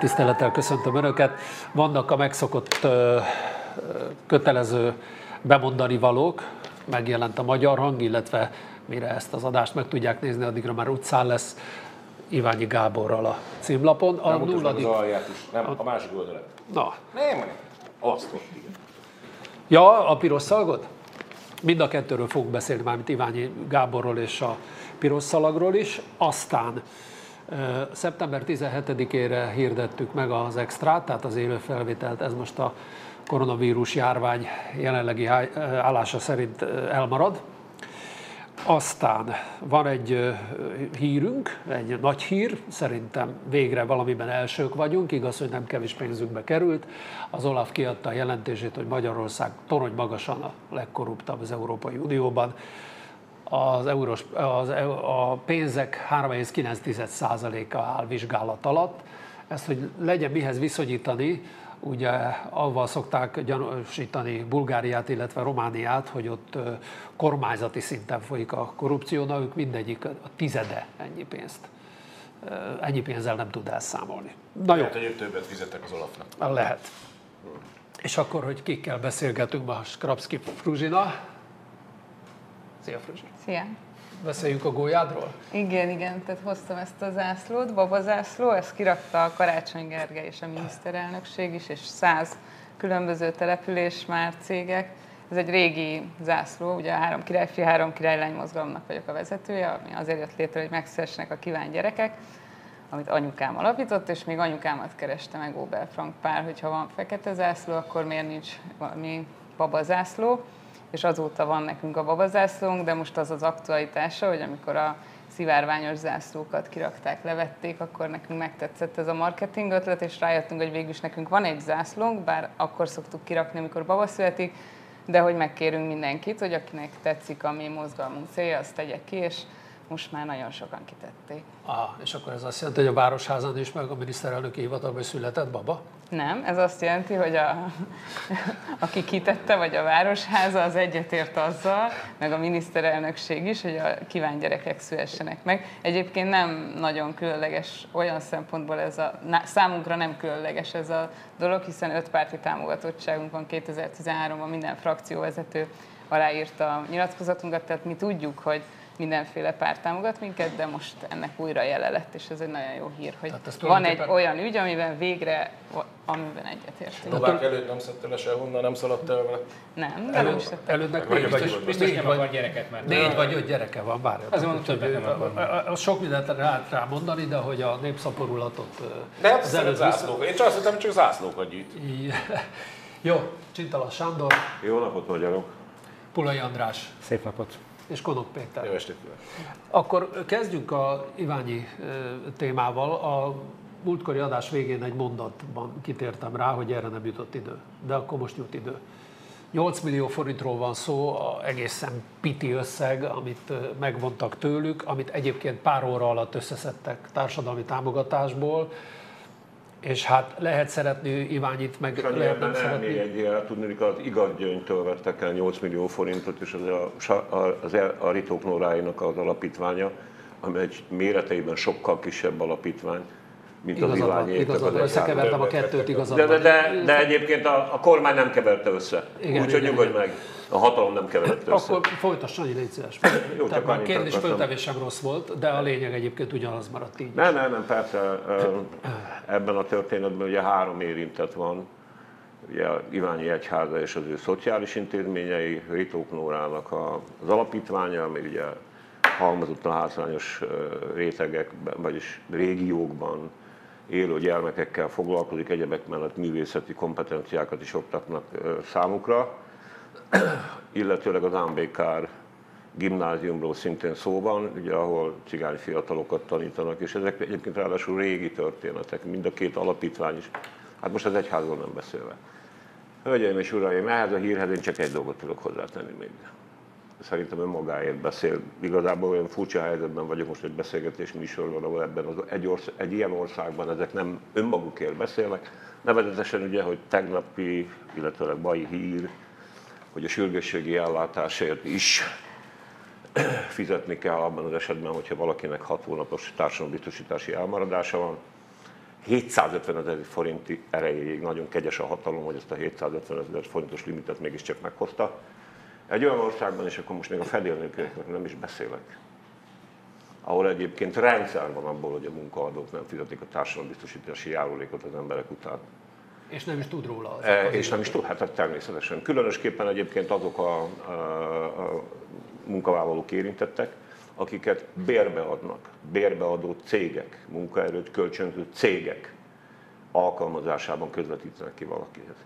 Tisztelettel köszöntöm Önöket. Vannak a megszokott kötelező bemondani valók, megjelent a magyar hang, illetve mire ezt az adást meg tudják nézni, addigra már utcán lesz Iványi Gáborral a címlapon. A nem nulladik... az alját is, nem, a, a másik oldalat. Na. Nem, nem. Azt ott, igen. Ja, a piros szalgot? Mind a kettőről fogunk beszélni, mármint Iványi Gáborról és a piros szalagról is. Aztán Szeptember 17-ére hirdettük meg az extrát, tehát az élő felvételt, ez most a koronavírus járvány jelenlegi állása szerint elmarad. Aztán van egy hírünk, egy nagy hír, szerintem végre valamiben elsők vagyunk, igaz, hogy nem kevés pénzünkbe került. Az Olaf kiadta a jelentését, hogy Magyarország torony magasan a legkorruptabb az Európai Unióban az eurós, az, a pénzek 3,9%-a áll vizsgálat alatt. Ezt, hogy legyen mihez viszonyítani, ugye avval szokták gyanúsítani Bulgáriát, illetve Romániát, hogy ott kormányzati szinten folyik a korrupció, na ők mindegyik a tizede ennyi pénzt. Ennyi pénzzel nem tud elszámolni. Na jó. Lehet, hogy többet fizettek az Olafnak. Lehet. És akkor, hogy kikkel beszélgetünk ma, Skrapski Fruzsina, Szia, Fruzsi. Szia. Beszéljünk a gólyádról? Igen, igen, tehát hoztam ezt a zászlót, babazászló, ezt kirakta a Karácsony Gergely és a miniszterelnökség is, és száz különböző település már cégek. Ez egy régi zászló, ugye a három királyfi, három királylány mozgalomnak vagyok a vezetője, ami azért jött létre, hogy megszülessenek a kíván gyerekek, amit anyukám alapított, és még anyukámat kereste meg Óbel Frank pár, hogyha van fekete zászló, akkor miért nincs valami babazászló és azóta van nekünk a babazászlónk, de most az az aktualitása, hogy amikor a szivárványos zászlókat kirakták, levették, akkor nekünk megtetszett ez a marketing ötlet, és rájöttünk, hogy végül is nekünk van egy zászlónk, bár akkor szoktuk kirakni, amikor baba születik, de hogy megkérünk mindenkit, hogy akinek tetszik a mi mozgalmunk célja, azt tegye ki, és most már nagyon sokan kitették. Ah, és akkor ez azt jelenti, hogy a Városházan is, meg a miniszterelnöki hivatalban született baba? Nem, ez azt jelenti, hogy a, aki kitette, vagy a Városháza, az egyetért azzal, meg a miniszterelnökség is, hogy a kíván gyerekek szülessenek meg. Egyébként nem nagyon különleges olyan szempontból ez a, számunkra nem különleges ez a dolog, hiszen öt párti támogatottságunk van 2013-ban, minden frakcióvezető aláírta a nyilatkozatunkat, tehát mi tudjuk, hogy mindenféle párt támogat minket, de most ennek újra jele lett, és ez egy nagyon jó hír, hogy van egy olyan ügy, amiben végre, amiben egyetértünk. Novák előtt nem szedte le sehonnan, nem szaladt el vele? Nem, de nem is Előttnek négy vagy, biztos nem akar gyereket már. Négy vagy öt gyereke van, várj. Az mondom, többet nem akar. Sok mindent lehet rá mondani, de hogy a népszaporulatot... Az előtt zászlók. Én csak azt hittem, csak zászlókat gyűjt. Jó, Csintala Sándor. Jó napot magyarok. Pulai András. Szép napot és Konok Péter. Jó estét Akkor kezdjünk a Iványi témával. A múltkori adás végén egy mondatban kitértem rá, hogy erre nem jutott idő. De akkor most jut idő. 8 millió forintról van szó, egészen piti összeg, amit megvontak tőlük, amit egyébként pár óra alatt összeszedtek társadalmi támogatásból és hát lehet szeretni Iványit, meg Sanyi, lehet nem szeretni. Egy ilyen, tudni, az igaz gyöngytől vettek el 8 millió forintot, és az a, a, az a Ritók Nóráinak az alapítványa, ami egy méreteiben sokkal kisebb alapítvány, mint igazad az Iványi Igazad van, összekevertem a kettőt, igazad de, de, de, de, egyébként a, a kormány nem keverte össze, úgyhogy nyugodj meg. A hatalom nem keverett össze. Akkor folytass, Sanyi, légy szíves. Jó, csak a kérdés föltevés sem rossz volt, de a lényeg egyébként ugyanaz maradt így. Nem, nem, nem, persze. Ebben a történetben ugye három érintett van. Ugye Iványi Egyháza és az ő szociális intézményei, Ritók Nórának az alapítványa, ami ugye halmozottan hátrányos rétegekben, vagyis régiókban élő gyermekekkel foglalkozik, egyebek mellett művészeti kompetenciákat is oktatnak számukra illetőleg az Ámbékár gimnáziumról szintén szóban, ugye, ahol cigány fiatalokat tanítanak, és ezek egyébként ráadásul régi történetek, mind a két alapítvány is. Hát most az egyházról nem beszélve. Hölgyeim és uraim, ehhez a hírhez én csak egy dolgot tudok hozzátenni még. Szerintem magáért beszél. Igazából olyan furcsa helyzetben vagyok most egy beszélgetés műsorban, ahol ebben az egy, orsz, egy ilyen országban ezek nem önmagukért beszélnek. Nevezetesen ugye, hogy tegnapi, illetve bai hír, hogy a sürgősségi ellátásért is fizetni kell abban az esetben, hogyha valakinek hat hónapos társadalombiztosítási elmaradása van. 750 ezer forint erejéig nagyon kegyes a hatalom, hogy ezt a 750 ezer forintos limitet mégiscsak meghozta. Egy olyan országban, és akkor most még a fedélnélküleknek nem is beszélek, ahol egyébként rendszer van abból, hogy a munkaadók nem fizetik a társadalombiztosítási járulékot az emberek után. És nem is tud róla az. E, az és nem is tud, hát természetesen. Különösképpen egyébként azok a, a, a munkavállalók érintettek, akiket bérbe adnak, bérbeadó cégek, munkaerőt kölcsönző cégek alkalmazásában közvetítenek ki valakihez.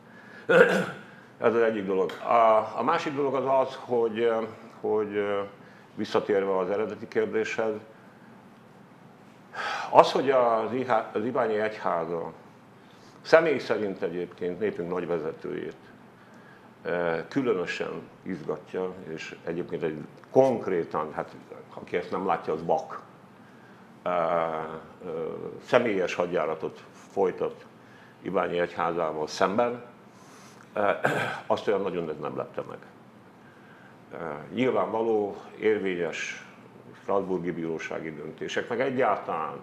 Ez az egyik dolog. A, a másik dolog az az, hogy, hogy visszatérve az eredeti kérdéshez, az, hogy az, az Iványi Egyháza személy szerint egyébként népünk nagy vezetőjét különösen izgatja, és egyébként egy konkrétan, hát aki ezt nem látja, az bak, személyes hadjáratot folytat Iványi Egyházával szemben, azt olyan nagyon nem lepte meg. Nyilvánvaló, érvényes Strasburgi bírósági döntések, meg egyáltalán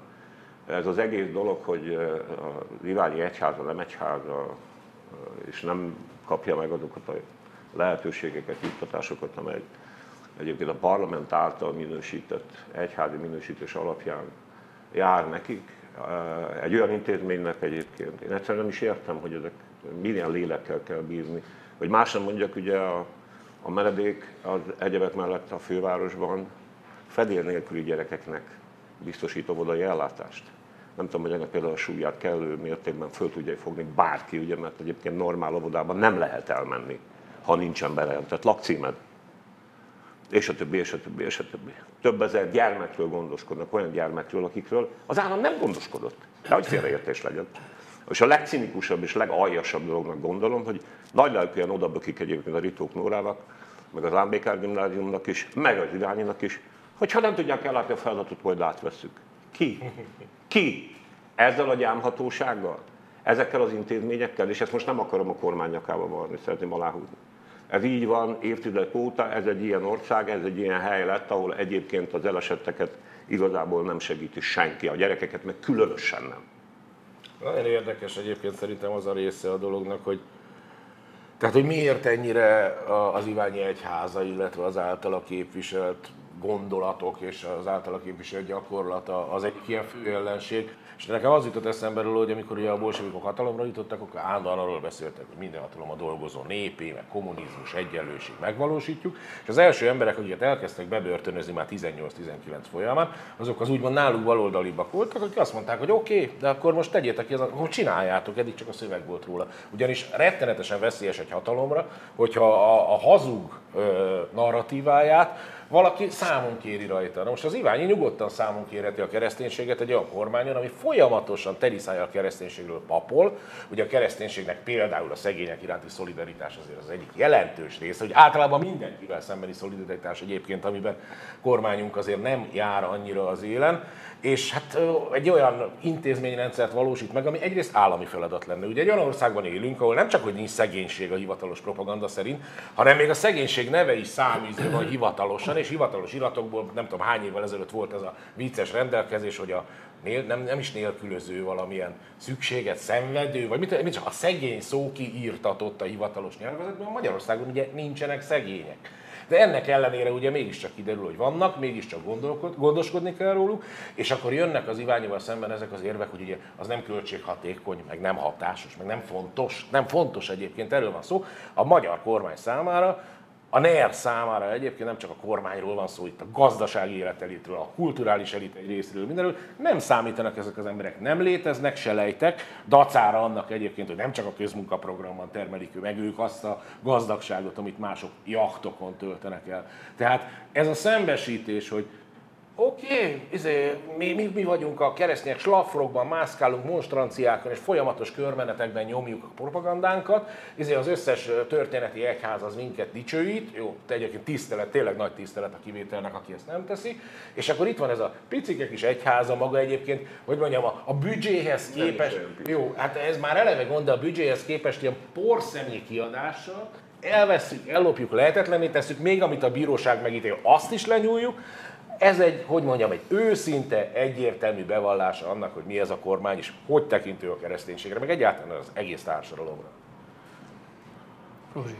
ez az egész dolog, hogy a Iványi Egyháza nem egyháza, és nem kapja meg azokat a lehetőségeket, juttatásokat, amely egyébként a parlament által minősített egyházi minősítés alapján jár nekik. Egy olyan intézménynek egyébként, én egyszerűen nem is értem, hogy ezek milyen lélekkel kell bízni. Hogy más nem mondjak, ugye a, a menedék az egyebek mellett a fővárosban fedél nélküli gyerekeknek biztosít óvodai ellátást. Nem tudom, hogy ennek például a súlyát kellő mértékben föl tudja fogni bárki, ugye, mert egyébként normál óvodában nem lehet elmenni, ha nincsen bejelentett lakcímed. És a többi, és a többi, és a többi. Több ezer gyermekről gondoskodnak, olyan gyermekről, akikről az állam nem gondoskodott. De hogy félreértés legyen. És a legcinikusabb és legaljasabb dolognak gondolom, hogy nagy lelkűen odabökik egyébként a Ritók Nórának, meg az Ámbékár gimnáziumnak is, meg az Irányinak is, hogyha nem tudják ellátni a feladatot, majd átveszük. Ki? Ki? Ezzel a gyámhatósággal? Ezekkel az intézményekkel? És ezt most nem akarom a kormány nyakába varni, szeretném aláhúzni. Ez így van évtizedek óta, ez egy ilyen ország, ez egy ilyen hely lett, ahol egyébként az elesetteket igazából nem segíti senki, a gyerekeket meg különösen nem. Nagyon érdekes egyébként szerintem az a része a dolognak, hogy tehát, hogy miért ennyire az Iványi Egyháza, illetve az általa képviselt gondolatok és az általa képviselt gyakorlata az egy ilyen fő ellenség. És nekem az jutott eszembe róla, hogy amikor ugye a bolsevikok hatalomra jutottak, akkor állandóan arról beszéltek, hogy minden hatalom a dolgozó népé, meg kommunizmus, egyenlőség megvalósítjuk. És az első emberek, akiket elkezdtek bebörtönözni már 18-19 folyamán, azok az úgymond náluk baloldalibbak voltak, akik azt mondták, hogy oké, okay, de akkor most tegyétek ki, akkor csináljátok, eddig csak a szöveg volt róla. Ugyanis rettenetesen veszélyes egy hatalomra, hogyha a, a hazug ö, narratíváját valaki számon kéri rajta. Na most az Iványi nyugodtan számon kérheti a kereszténységet egy olyan kormányon, ami folyamatosan teriszája a kereszténységről papol. Ugye a kereszténységnek például a szegények iránti szolidaritás azért az egyik jelentős része, hogy általában mindenkivel szembeni szolidaritás egyébként, amiben kormányunk azért nem jár annyira az élen és hát egy olyan intézményrendszert valósít meg, ami egyrészt állami feladat lenne. Ugye egy olyan országban élünk, ahol nem csak, hogy nincs szegénység a hivatalos propaganda szerint, hanem még a szegénység neve is száműző van hivatalosan, és hivatalos iratokból nem tudom hány évvel ezelőtt volt ez a vicces rendelkezés, hogy a nem, nem is nélkülöző valamilyen szükséget szenvedő, vagy mit, mit csak a szegény szó kiírtatott a hivatalos nyelvezetben, Magyarországon ugye nincsenek szegények. De ennek ellenére ugye mégiscsak kiderül, hogy vannak, mégiscsak gondoskodni kell róluk, és akkor jönnek az Iványival szemben ezek az érvek, hogy ugye az nem költséghatékony, meg nem hatásos, meg nem fontos. Nem fontos egyébként, erről van szó. A magyar kormány számára a NER számára egyébként nem csak a kormányról van szó, itt a gazdasági életelitről, a kulturális elit egy részéről, mindenről, nem számítanak ezek az emberek, nem léteznek, se lejtek, dacára annak egyébként, hogy nem csak a közmunkaprogramban termelik meg ők azt a gazdagságot, amit mások jachtokon töltenek el. Tehát ez a szembesítés, hogy oké, okay, izé, mi, mi, mi vagyunk a keresztények, slafrokban mászkálunk, monstranciákon és folyamatos körmenetekben nyomjuk a propagandánkat, izé az összes történeti egyház az minket dicsőít, jó, te egyébként tisztelet, tényleg nagy tisztelet a kivételnek, aki ezt nem teszi, és akkor itt van ez a picike kis egyháza maga egyébként, hogy mondjam, a, a büdzséhez képest, jó, hát ez már eleve gond, de a büdzséhez képest ilyen porszemnyi kiadással, elveszünk, ellopjuk, lehetetlené tesszük, még amit a bíróság megítél, azt is lenyúljuk, ez egy, hogy mondjam, egy őszinte, egyértelmű bevallása annak, hogy mi ez a kormány, és hogy tekintő a kereszténységre, meg egyáltalán az egész társadalomra. Rózsi,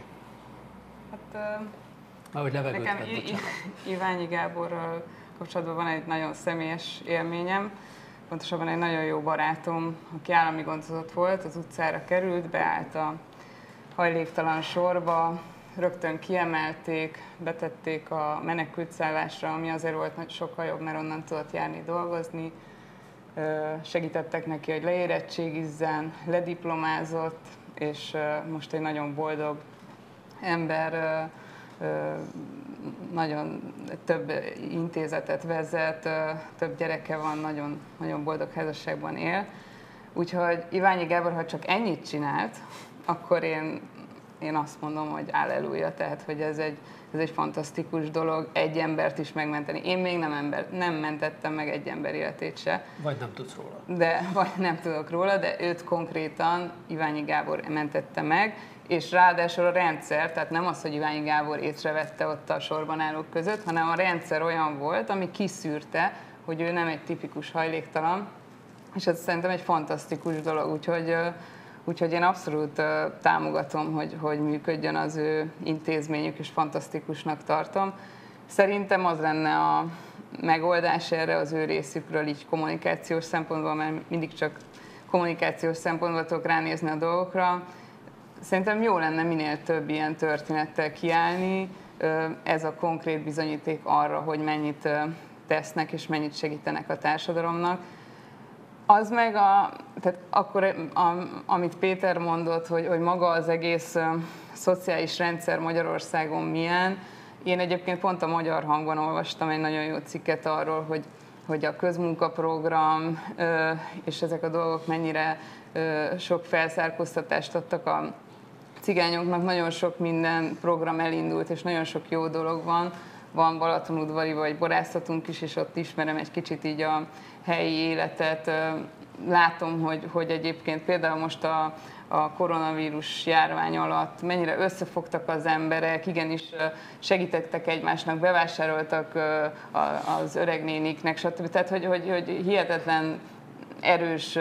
Hát, ö, ahogy Nekem. I- Iványi Gáborral kapcsolatban van egy nagyon személyes élményem. Pontosabban egy nagyon jó barátom, aki állami gondozott volt, az utcára került, beállt a hajléktalan sorba, rögtön kiemelték, betették a menekültszállásra, ami azért volt sokkal jobb, mert onnan tudott járni dolgozni. Segítettek neki, hogy leérettségizzen, lediplomázott, és most egy nagyon boldog ember nagyon több intézetet vezet, több gyereke van, nagyon, nagyon boldog házasságban él. Úgyhogy Iványi Gábor, ha csak ennyit csinált, akkor én, én azt mondom, hogy alleluja, tehát hogy ez egy, ez egy fantasztikus dolog, egy embert is megmenteni. Én még nem, ember, nem mentettem meg egy ember életét se, Vagy nem tudsz róla. de vagy nem tudok róla, de őt konkrétan Iványi Gábor mentette meg, és ráadásul a rendszer, tehát nem az, hogy Iványi Gábor észrevette ott a sorban állók között, hanem a rendszer olyan volt, ami kiszűrte, hogy ő nem egy tipikus hajléktalan, és ez szerintem egy fantasztikus dolog, úgyhogy, úgyhogy én abszolút támogatom, hogy, hogy működjön az ő intézményük, és fantasztikusnak tartom. Szerintem az lenne a megoldás erre az ő részükről így kommunikációs szempontból, mert mindig csak kommunikációs szempontból tudok ránézni a dolgokra. Szerintem jó lenne minél több ilyen történettel kiállni. Ez a konkrét bizonyíték arra, hogy mennyit tesznek és mennyit segítenek a társadalomnak. Az meg, a, tehát akkor, a, amit Péter mondott, hogy, hogy maga az egész szociális rendszer Magyarországon milyen, én egyébként pont a Magyar Hangban olvastam egy nagyon jó cikket arról, hogy, hogy a közmunkaprogram és ezek a dolgok mennyire sok felszárkóztatást adtak a cigányoknak, nagyon sok minden program elindult, és nagyon sok jó dolog van. Van Balatonudvari vagy borászatunk is, és ott ismerem egy kicsit így a helyi életet. Látom, hogy, hogy egyébként például most a, a koronavírus járvány alatt mennyire összefogtak az emberek, igenis segítettek egymásnak, bevásároltak az öregnéniknek, stb. Tehát, hogy, hogy, hogy hihetetlen erős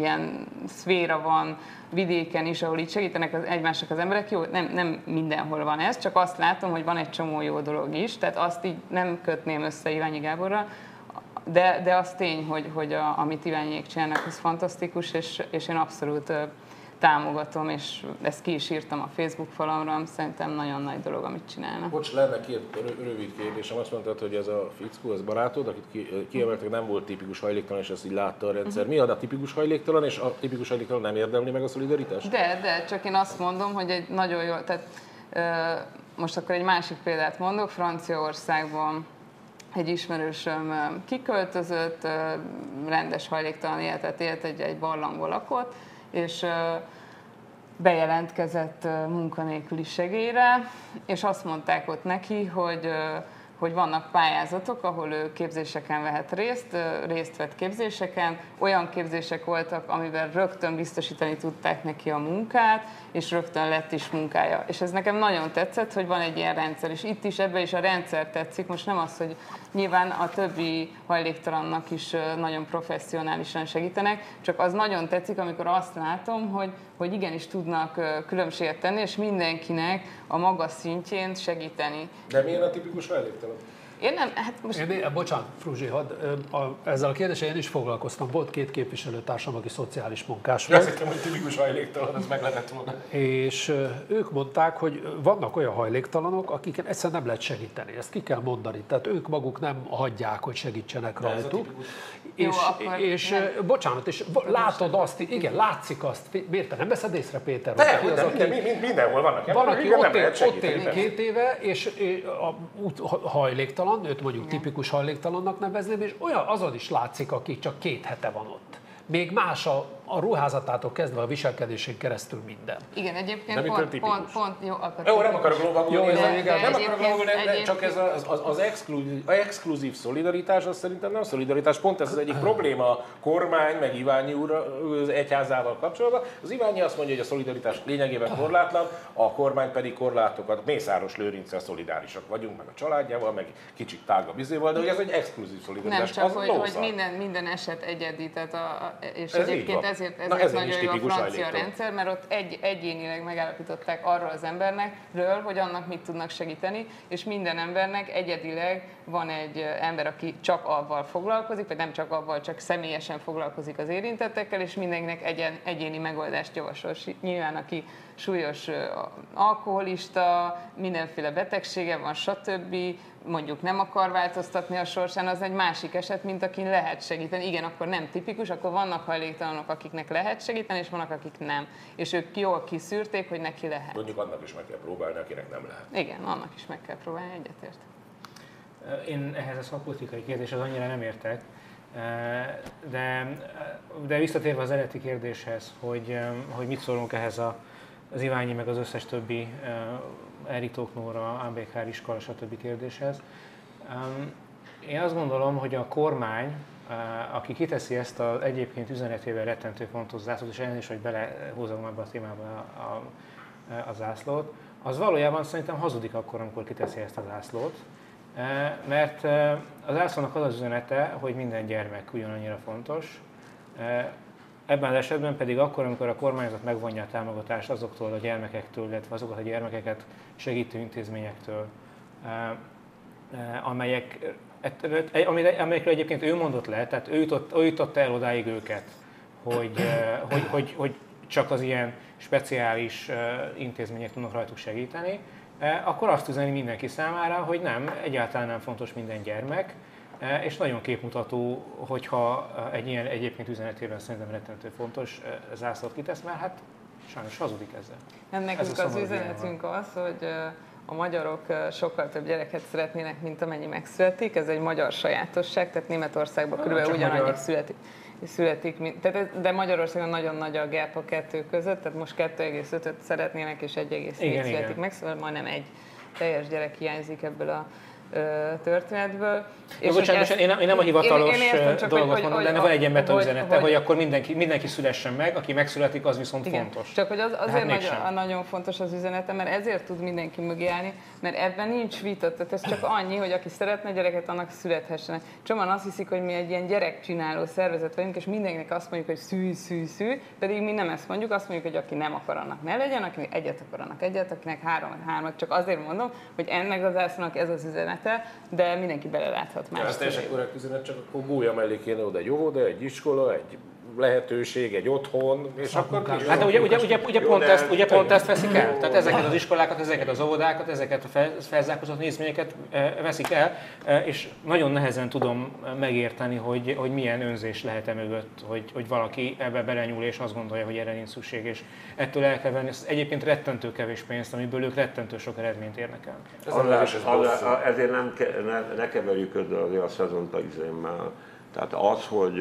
ilyen szféra van vidéken is, ahol így segítenek az, egymásnak az emberek. Jó, nem, nem mindenhol van ez, csak azt látom, hogy van egy csomó jó dolog is, tehát azt így nem kötném össze Iványi Gáborral, de, de az tény, hogy, hogy a, amit Iványék csinálnak, az fantasztikus, és, és én abszolút támogatom, és ezt ki is írtam a Facebook falamra, szerintem nagyon nagy dolog, amit csinálnak. Bocs, lenne két rö- rövid kérdésem. Azt mondtad, hogy ez a fickó, ez barátod, akit ki- kiemeltek, nem volt tipikus hajléktalan, és ezt így látta a rendszer. Mi ad a tipikus hajléktalan, és a tipikus hajléktalan nem érdemli meg a szolidaritást? De, de, csak én azt mondom, hogy egy nagyon jó, tehát most akkor egy másik példát mondok, Franciaországban egy ismerősöm kiköltözött, rendes hajléktalan életet élt, egy, egy barlangban lakott, és bejelentkezett munkanélküli segélyre, és azt mondták ott neki, hogy hogy vannak pályázatok, ahol ő képzéseken vehet részt, részt vett képzéseken. Olyan képzések voltak, amivel rögtön biztosítani tudták neki a munkát, és rögtön lett is munkája. És ez nekem nagyon tetszett, hogy van egy ilyen rendszer, és itt is ebbe is a rendszer tetszik. Most nem az, hogy nyilván a többi hajléktalannak is nagyon professzionálisan segítenek, csak az nagyon tetszik, amikor azt látom, hogy, hogy igenis tudnak különbséget tenni, és mindenkinek a maga szintjén segíteni. De milyen a tipikus hajléktalan? Én nem, hát most Én, bocsánat, Fruzsi, hadd, ö, a, ezzel a kérdéssel én is foglalkoztam. Volt két képviselőtársam, aki szociális munkás Azt volt, hittem, hogy tipikus hajléktalan, ez meg lehetett volna. és ők mondták, hogy vannak olyan hajléktalanok, akiken egyszerűen nem lehet segíteni. Ezt ki kell mondani. Tehát ők maguk nem hagyják, hogy segítsenek ez a rajtuk. És, Jó, akkor és nem. bocsánat, és látod azt, igen, látszik azt, miért te nem veszed észre, Péter? De, ki az, de aki- minden, minden, mindenhol vannak Van, aki ott nem él, ott él két éve, és ö, a, út, ha- hajléktalan, őt mondjuk tipikus hajléktalannak nevezném, és olyan azon is látszik, aki csak két hete van ott. Még más a a ruházatától kezdve a viselkedésén keresztül minden. Igen, De egyébként pont, tipikus? pont, pont, jó, akkor Jó, nem akarok lovagolni, Jó, ez de, a igen. nem De akarok egyébként- lovagolni, de csak ez egyébként- az, az, az exkluzív, exkluzív szolidaritás, az szerintem nem szolidaritás, pont ez az egyik probléma a kormány, meg Iványi úr az egyházával kapcsolatban. Az Iványi azt mondja, hogy a szolidaritás lényegében korlátlan, a kormány pedig korlátokat, Mészáros Lőrinccel szolidárisak vagyunk, meg a családjával, meg kicsit tágabb izéval, de hogy ez egy exkluzív Nem szolidaritás. csak, az hogy, hogy minden, minden eset egyedi, tehát a, és Ez egyébként van. Ezért, Na, ezért ezért is nagyon jó a francia hajléktalan. rendszer, mert ott egy, egyénileg megállapították arról az embernekről, hogy annak mit tudnak segíteni, és minden embernek egyedileg van egy ember, aki csak avval foglalkozik, vagy nem csak avval, csak személyesen foglalkozik az érintettekkel, és mindenkinek egyen, egyéni megoldást javasol. Nyilván, aki súlyos alkoholista, mindenféle betegsége van, stb., mondjuk nem akar változtatni a sorsán, az egy másik eset, mint akin lehet segíteni. Igen, akkor nem tipikus, akkor vannak hajléktalanok, akiknek lehet segíteni, és vannak, akik nem. És ők jól kiszűrték, hogy neki lehet. Mondjuk annak is meg kell próbálni, akinek nem lehet. Igen, annak is meg kell próbálni, egyetért. Én ehhez a szakpolitikai kérdéshez annyira nem értek, de, de visszatérve az eredeti kérdéshez, hogy, hogy mit szólunk ehhez a, az Iványi meg az összes többi Eritók Nóra, Ámbékár iskola, stb. kérdéshez. Én azt gondolom, hogy a kormány, aki kiteszi ezt az egyébként üzenetével rettentő fontos zászlót, és elnézést, hogy belehúzom ebbe a témába a, a, a zászlót, az valójában szerintem hazudik akkor, amikor kiteszi ezt a zászlót, mert az zászlónak az az üzenete, hogy minden gyermek ugyanannyira fontos. Eh, Ebben az esetben pedig akkor, amikor a kormányzat megvonja a támogatást azoktól a gyermekektől, illetve azokat a gyermekeket segítő intézményektől, amelyek, amelyekről egyébként ő mondott le, tehát ő jutott, ő jutott el odáig őket, hogy, hogy, hogy, hogy csak az ilyen speciális intézmények tudnak rajtuk segíteni, akkor azt üzeni mindenki számára, hogy nem, egyáltalán nem fontos minden gyermek, és nagyon képmutató, hogyha egy ilyen egyébként üzenetében szerintem rettentő fontos zászlót kitesz, mert hát sajnos hazudik ezzel. Nem, nekünk a az üzenetünk az, hogy a magyarok sokkal több gyereket szeretnének, mint amennyi megszületik. Ez egy magyar sajátosság, tehát Németországban Ah, körülbelül ugyanannyi magyar. születik. születik mint, tehát, ez- de Magyarországon nagyon nagy a gap a kettő között, tehát most 2,5-öt szeretnének, és 1,4 Igen, születik igen. meg, szóval majdnem egy teljes gyerek hiányzik ebből a történetből. Hogy bocsánat, ezt- én, nem, én nem a hivatalos én, én értem, csak, dolgot hogy, mondom, hogy, de hogy, van egy ilyen meta hogy- hogy, akkor mindenki, mindenki szülessen meg, aki megszületik, az viszont Igen. fontos. Csak hogy az, azért Hát nagyon, mégsem. nagyon fontos az üzenete, mert ezért tud mindenki mögé állni, mert ebben nincs vita. Tehát ez csak annyi, hogy aki szeretne gyereket, annak születhessenek. Csomóan azt hiszik, hogy mi egy ilyen gyerekcsináló szervezet vagyunk, és mindenkinek azt mondjuk, hogy szű, szű, szű, pedig mi nem ezt mondjuk, azt mondjuk, hogy aki nem akar, annak ne legyen, akinek egyet akar, annak egyet, akinek három, hármat. Csak azért mondom, hogy ennek az ászlónak ez az üzenete, de mindenki beleláthat más. Ez teljesen korrekt üzenet, csak akkor gúlya mellé kéne oda egy óvoda, egy iskola, egy lehetőség, egy otthon, és akkor ki- Hát de ugye, ugye, ugye, ugye, pont, ezt, ugye pont ezt veszik el. Tehát ezeket az iskolákat, ezeket az óvodákat, ezeket a fel- felzárkózott intézményeket eh, veszik el, eh, és nagyon nehezen tudom megérteni, hogy, hogy milyen önzés lehet e mögött, hogy, hogy valaki ebbe belenyúl és azt gondolja, hogy erre nincs szükség, és ettől el kell venni ezt egyébként rettentő kevés pénzt, amiből ők rettentő sok eredményt érnek el. Ez a nevés, ez bosszú. az, ezért nem ke, ne, ne keverjük össze a szezont a izémmel. Tehát az, hogy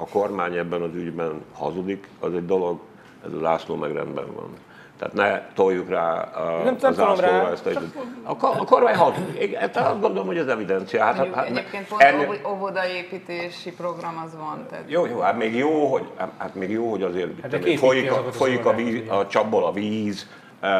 a, kormány ebben az ügyben hazudik, az egy dolog, ez a zászló meg rendben van. Tehát ne toljuk rá a, Nem a tudom zászlóra rá, ezt a, a, a kormány hazudik. Igen, hát azt gondolom, hogy ez evidencia. Hát, Mondjuk hát, egyébként pont ennél- óv- óvodaépítési program az van. Tehát jó, jó, hát még jó, hogy, hát még jó, hogy azért Hát hát de folyik, a, az folyik a, víz, a csapból a víz, eh,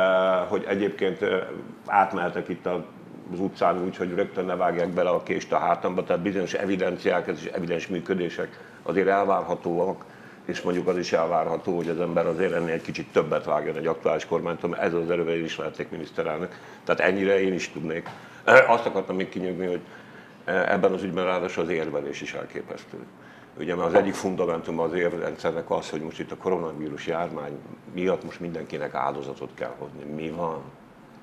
hogy egyébként eh, átmehetek itt a- az utcán úgy, hogy rögtön ne vágják bele a kést a hátamba, tehát bizonyos evidenciák és evidens működések azért elvárhatóak, és mondjuk az is elvárható, hogy az ember azért ennél egy kicsit többet vágjon egy aktuális kormánytól, mert ez az erővel is lehetek miniszterelnök. Tehát ennyire én is tudnék. Azt akartam még kinyögni, hogy ebben az ügyben ráadásul az érvelés is elképesztő. Ugye mert az egyik fundamentum az érrendszernek az, hogy most itt a koronavírus járvány miatt most mindenkinek áldozatot kell hozni. Mi van?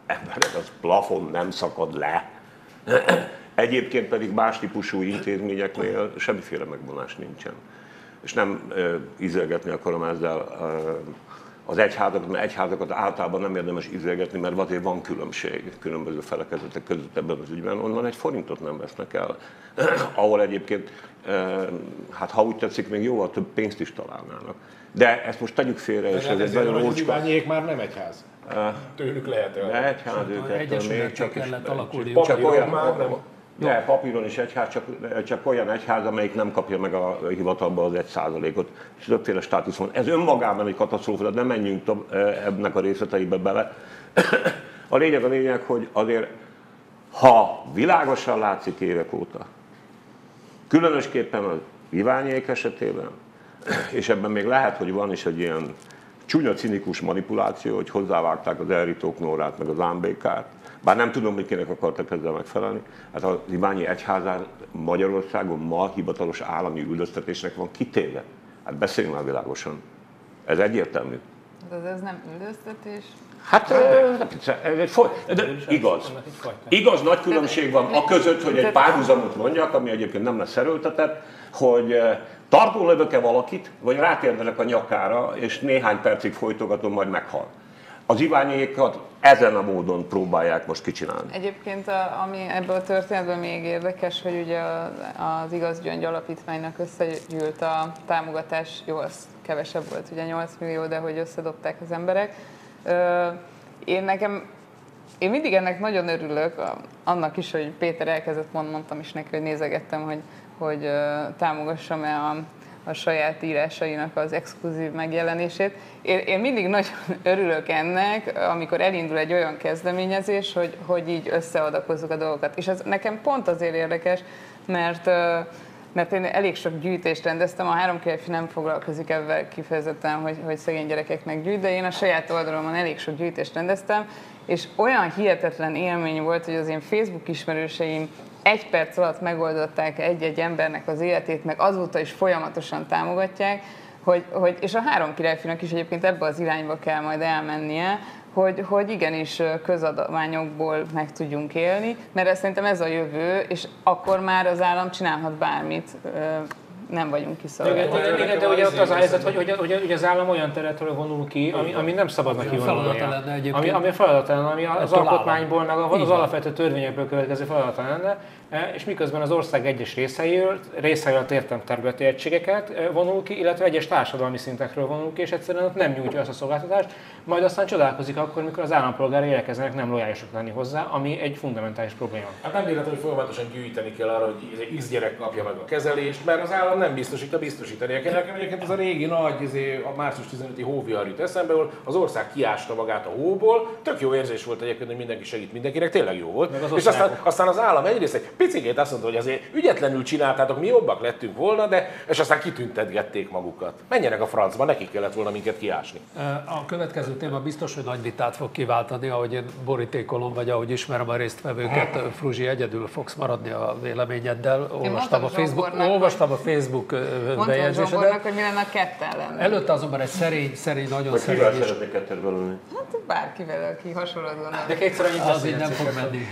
Emberek, az plafon nem szakad le. Egyébként pedig más típusú intézményeknél semmiféle megvonás nincsen. És nem ö, ízelgetni akarom ezzel az egyházakat, mert egyházakat általában nem érdemes izélgetni, mert azért van különbség különböző felekezetek között ebben az ügyben, onnan egy forintot nem vesznek el, ahol egyébként, hát ha úgy tetszik, még jóval több pénzt is találnának. De ezt most tegyük félre, és ez egy nagyon ócska. már nem egyház. Tőlük lehet el. Egyház őket, még csak kellett alakulni. Csak olyan, már nem. De papíron is egyház, csak, csak olyan egyház, amelyik nem kapja meg a hivatalba az egy százalékot. És többféle státusz van. Ez önmagában egy katasztrófa, de nem menjünk tobb, ebnek a részleteibe bele. A lényeg a lényeg, hogy azért, ha világosan látszik évek óta, különösképpen az Iványék esetében, és ebben még lehet, hogy van is egy ilyen csúnya, cinikus manipuláció, hogy hozzávágták az Elritók Nórát, meg az Ámbékát, bár nem tudom, hogy kinek akartak ezzel megfelelni. Hát az Iványi Egyházán Magyarországon ma hivatalos állami üldöztetésnek van kitéve. Hát beszéljünk már világosan. Ez egyértelmű. De ez nem üldöztetés? Hát ez egy foly... de igaz. Igaz, nagy különbség van a között, hogy egy párhuzamot mondjak, ami egyébként nem lesz erőltetett, hogy tartó lövök-e valakit, vagy rátérdelek a nyakára, és néhány percig folytogatom, majd meghal az iványékat ezen a módon próbálják most kicsinálni. Egyébként, a, ami ebből a történetből még érdekes, hogy ugye az Igaz Gyöngy Alapítványnak összegyűlt a támogatás, jó, az kevesebb volt, ugye 8 millió, de hogy összedobták az emberek. Én nekem én mindig ennek nagyon örülök, annak is, hogy Péter elkezdett, mondtam is neki, hogy nézegettem, hogy, hogy támogassam-e a a saját írásainak az exkluzív megjelenését. Én, én mindig nagyon örülök ennek, amikor elindul egy olyan kezdeményezés, hogy, hogy így összeadakozzuk a dolgokat. És ez nekem pont azért érdekes, mert mert én elég sok gyűjtést rendeztem, a három királyfi nem foglalkozik ebben kifejezetten, hogy, hogy szegény gyerekeknek gyűjt, de én a saját oldalomon elég sok gyűjtést rendeztem, és olyan hihetetlen élmény volt, hogy az én Facebook ismerőseim egy perc alatt megoldották egy-egy embernek az életét, meg azóta is folyamatosan támogatják, hogy, hogy, és a három királyfinak is egyébként ebbe az irányba kell majd elmennie, hogy, hogy igenis közadományokból meg tudjunk élni, mert ez szerintem ez a jövő, és akkor már az állam csinálhat bármit nem vagyunk kiszolgáltatva. Igen, de ugye ott az a helyzet, hogy, hogy, hogy, hogy az állam olyan területről vonul ki, ami, ami nem szabadna kivonulnia. Ami, ami feladatlan, ami az alkotmányból, meg az alapvető törvényekből következő feladatlan lenne, E, és miközben az ország egyes részeiről, részeiről értem területi egységeket e, vonul ki, illetve egyes társadalmi szintekről vonul ki, és egyszerűen ott nem nyújtja azt a szolgáltatást, majd aztán csodálkozik akkor, mikor az állampolgári érkeznek nem lojálisak lenni hozzá, ami egy fundamentális probléma. Hát nem véletlen, hogy folyamatosan gyűjteni kell arra, hogy X gyerek kapja meg a kezelést, mert az állam nem biztosít, biztosítani kell. Nekem egyébként ez a régi nagy, izé, a március 15-i hóvihar jut eszembe, ahol az ország kiásta magát a hóból, tök jó érzés volt egyébként, hogy mindenki segít mindenkinek, tényleg jó volt. Az és aztán, aztán, az állam egyrészt egy picikét azt mondta, hogy azért ügyetlenül csináltátok, mi jobbak lettünk volna, de és aztán kitüntetgették magukat. Menjenek a francba, nekik kellett volna minket kiásni. A következő téma biztos, hogy nagy vitát fog kiváltani, ahogy én borítékolom, vagy ahogy ismerem a résztvevőket, Fruzsi, egyedül fogsz maradni a véleményeddel. Olvastam a Facebook, olvastam a Facebook bejegyzésedet. hogy mi lenne a ketten lenne. Előtte azonban egy szerény, szerény nagyon hogy szerény. Kivel szeretnék kettőt Hát bárkivel, aki hasonlóan. De kétszer annyit Az így nem fog menni.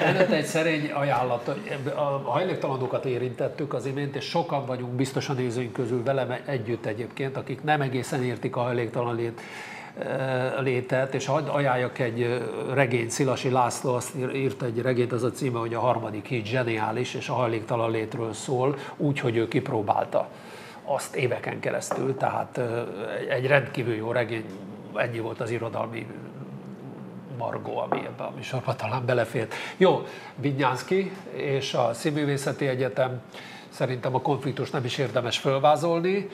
Előtte egy szerény ajánlat, a hajléktalanokat érintettük az imént, és sokan vagyunk biztos a nézőink közül velem együtt egyébként, akik nem egészen értik a hajléktalan lét, e, létet, és hadd ajánljak egy regényt, Szilasi László azt írt egy regényt, az a címe, hogy a harmadik híd zseniális, és a hajléktalan létről szól, úgy, hogy ő kipróbálta azt éveken keresztül, tehát e, egy rendkívül jó regény, ennyi volt az irodalmi Margó, ami ebben a műsorban talán belefért. Jó, Vinyánszki és a Színművészeti Egyetem szerintem a konfliktus nem is érdemes fölvázolni.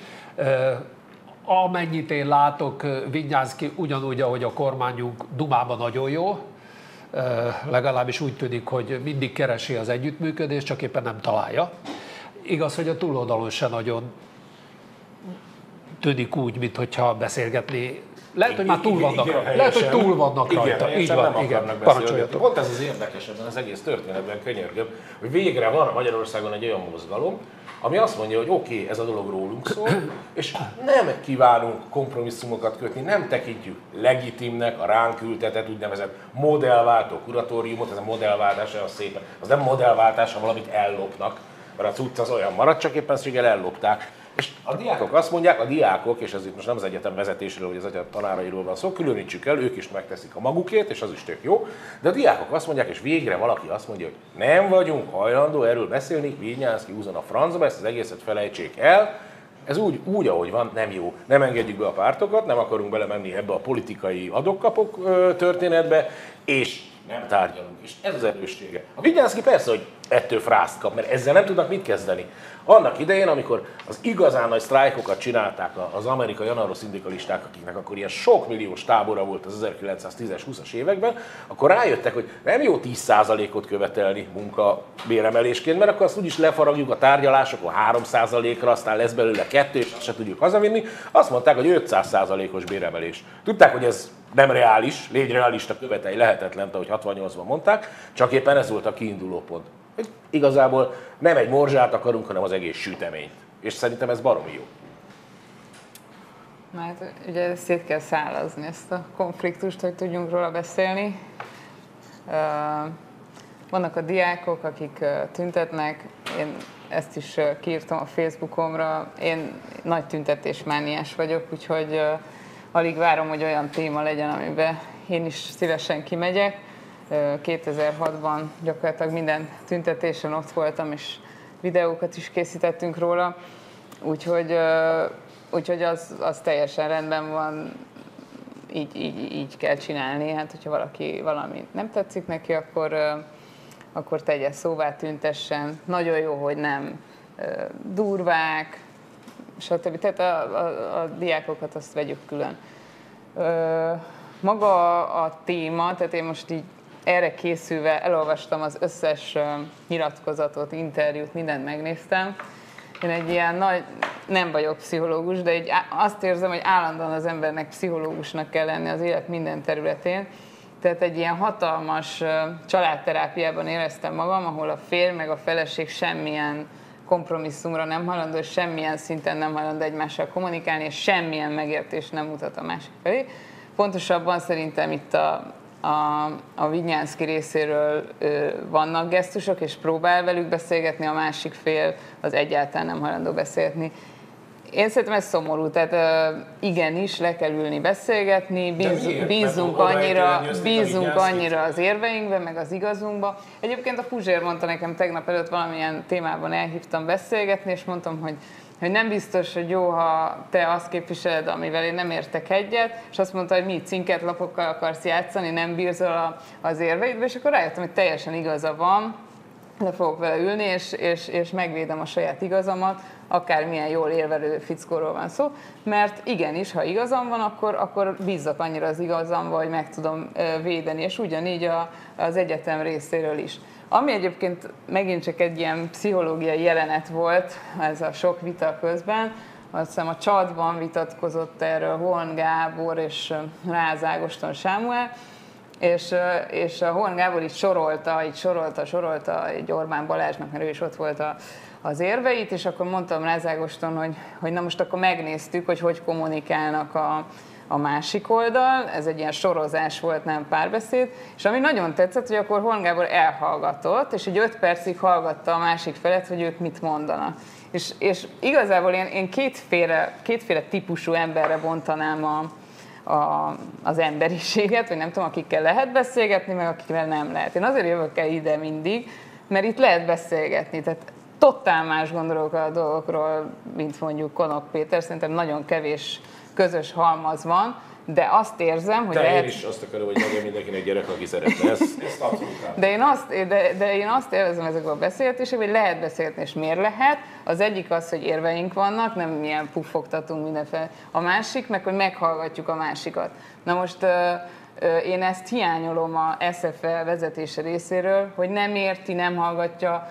Amennyit én látok, Vinyánszki ugyanúgy, ahogy a kormányunk Dumában nagyon jó, legalábbis úgy tűnik, hogy mindig keresi az együttműködést, csak éppen nem találja. Igaz, hogy a túloldalon se nagyon tűnik úgy, mintha beszélgetni lehet, hogy már túl vannak rajta. Lehet, hogy túl vannak rajta. Igen, Így van, igen. Parancsoljatok. Pont ez az érdekes ebben az egész történetben, könyörgöm, hogy végre van Magyarországon egy olyan mozgalom, ami azt mondja, hogy oké, okay, ez a dolog rólunk szól, és nem kívánunk kompromisszumokat kötni, nem tekintjük legitimnek a ránk ültetett úgynevezett modellváltó kuratóriumot, ez a modellváltás, az szépen, az nem modellváltás, ha valamit ellopnak, mert a cucc az olyan maradt, csak éppen ellopták És a diákok azt mondják, a diákok, és ez itt most nem az egyetem vezetésről, vagy az egyetem tanárairól van szó, különítsük el, ők is megteszik a magukét, és az is tök jó, de a diákok azt mondják, és végre valaki azt mondja, hogy nem vagyunk hajlandó erről beszélni, Vignyánszki húzon a francba, ezt az egészet felejtsék el, ez úgy, úgy, ahogy van, nem jó. Nem engedjük be a pártokat, nem akarunk belemenni ebbe a politikai adokkapok történetbe, és nem tárgyalunk. És ez az erőssége. A Vigyánszki persze, hogy ettől frászt kap, mert ezzel nem tudnak mit kezdeni. Annak idején, amikor az igazán nagy sztrájkokat csinálták az amerikai janaró szindikalisták, akiknek akkor ilyen sok milliós tábora volt az 1910-es, 20-as években, akkor rájöttek, hogy nem jó 10%-ot követelni munka béremelésként, mert akkor azt úgyis lefaragjuk a tárgyalásokon 3%-ra, aztán lesz belőle kettő, és azt se tudjuk hazavinni. Azt mondták, hogy 500%-os béremelés. Tudták, hogy ez nem reális, légy realista követelj lehetetlen, ahogy 68-ban mondták, csak éppen ez volt a kiinduló pont. Hogy igazából nem egy morzsát akarunk, hanem az egész süteményt. És szerintem ez baromi jó. Mert ugye szét kell szállazni ezt a konfliktust, hogy tudjunk róla beszélni. Vannak a diákok, akik tüntetnek, én ezt is kiírtam a Facebookomra, én nagy tüntetésmániás vagyok, úgyhogy alig várom, hogy olyan téma legyen, amiben én is szívesen kimegyek. 2006-ban gyakorlatilag minden tüntetésen ott voltam, és videókat is készítettünk róla, úgyhogy, úgyhogy az, az teljesen rendben van, így, így, így kell csinálni. Hát, hogyha valaki valami nem tetszik neki, akkor, akkor tegye szóvá, tüntessen. Nagyon jó, hogy nem durvák, stb. Tehát a, a, a diákokat azt vegyük külön. Maga a téma, tehát én most így erre készülve elolvastam az összes nyilatkozatot, interjút, mindent megnéztem. Én egy ilyen nagy, nem vagyok pszichológus, de egy, azt érzem, hogy állandóan az embernek pszichológusnak kell lenni az élet minden területén. Tehát egy ilyen hatalmas családterápiában éreztem magam, ahol a férj meg a feleség semmilyen kompromisszumra nem hajlandó, semmilyen szinten nem hajlandó egymással kommunikálni, és semmilyen megértés nem mutat a másik felé. Pontosabban szerintem itt a, a, a Vinyánszki részéről ö, vannak gesztusok, és próbál velük beszélgetni, a másik fél az egyáltalán nem hajlandó beszélni. Én szerintem ez szomorú, tehát uh, igenis le kell ülni beszélgetni, bíz, bízunk, annyira, bízunk annyira az érveinkbe, meg az igazunkba. Egyébként a Puzsér mondta nekem tegnap előtt valamilyen témában elhívtam beszélgetni, és mondtam, hogy hogy nem biztos, hogy jó, ha te azt képviseled, amivel én nem értek egyet, és azt mondta, hogy mi cinket lapokkal akarsz játszani, nem bízol az érveidbe, és akkor rájöttem, hogy teljesen igaza van, le fogok vele ülni, és, és, és megvédem a saját igazamat, akármilyen jól érvelő fickóról van szó, mert igenis, ha igazam van, akkor, akkor bízzak annyira az igazamba, hogy meg tudom védeni, és ugyanígy a, az egyetem részéről is. Ami egyébként megint csak egy ilyen pszichológiai jelenet volt, ez a sok vita közben, azt hiszem a csatban vitatkozott erről Horn Gábor és Rázágoston Sámuel, és, és a Horn Gábor így sorolta, így sorolta, sorolta egy Orbán Balázsnak, mert ő is ott volt a, az érveit, és akkor mondtam Rázágoston, hogy, hogy na most akkor megnéztük, hogy hogy kommunikálnak a, a másik oldal, ez egy ilyen sorozás volt, nem párbeszéd, és ami nagyon tetszett, hogy akkor Horn Gábor elhallgatott, és egy öt percig hallgatta a másik felet, hogy ők mit mondanak. És, és igazából én, én kétféle, kétféle típusú emberre bontanám a, a, az emberiséget, vagy nem tudom, akikkel lehet beszélgetni, meg akikkel nem lehet. Én azért jövök el ide mindig, mert itt lehet beszélgetni. Tehát totál más gondolok a dolgokról, mint mondjuk Konok Péter. Szerintem nagyon kevés közös halmaz van, de azt érzem, hogy de lehet... én is azt akarom, hogy legyen mindenkinek gyerek, aki szeretne. Ezt, ezt de én azt, de, de én azt élvezem ezekből a beszélgetésekből, hogy lehet beszélgetni, és miért lehet. Az egyik az, hogy érveink vannak, nem milyen puffogtatunk mindenféle. A másik, meg hogy meghallgatjuk a másikat. Na most én ezt hiányolom a SFL vezetése részéről, hogy nem érti, nem hallgatja,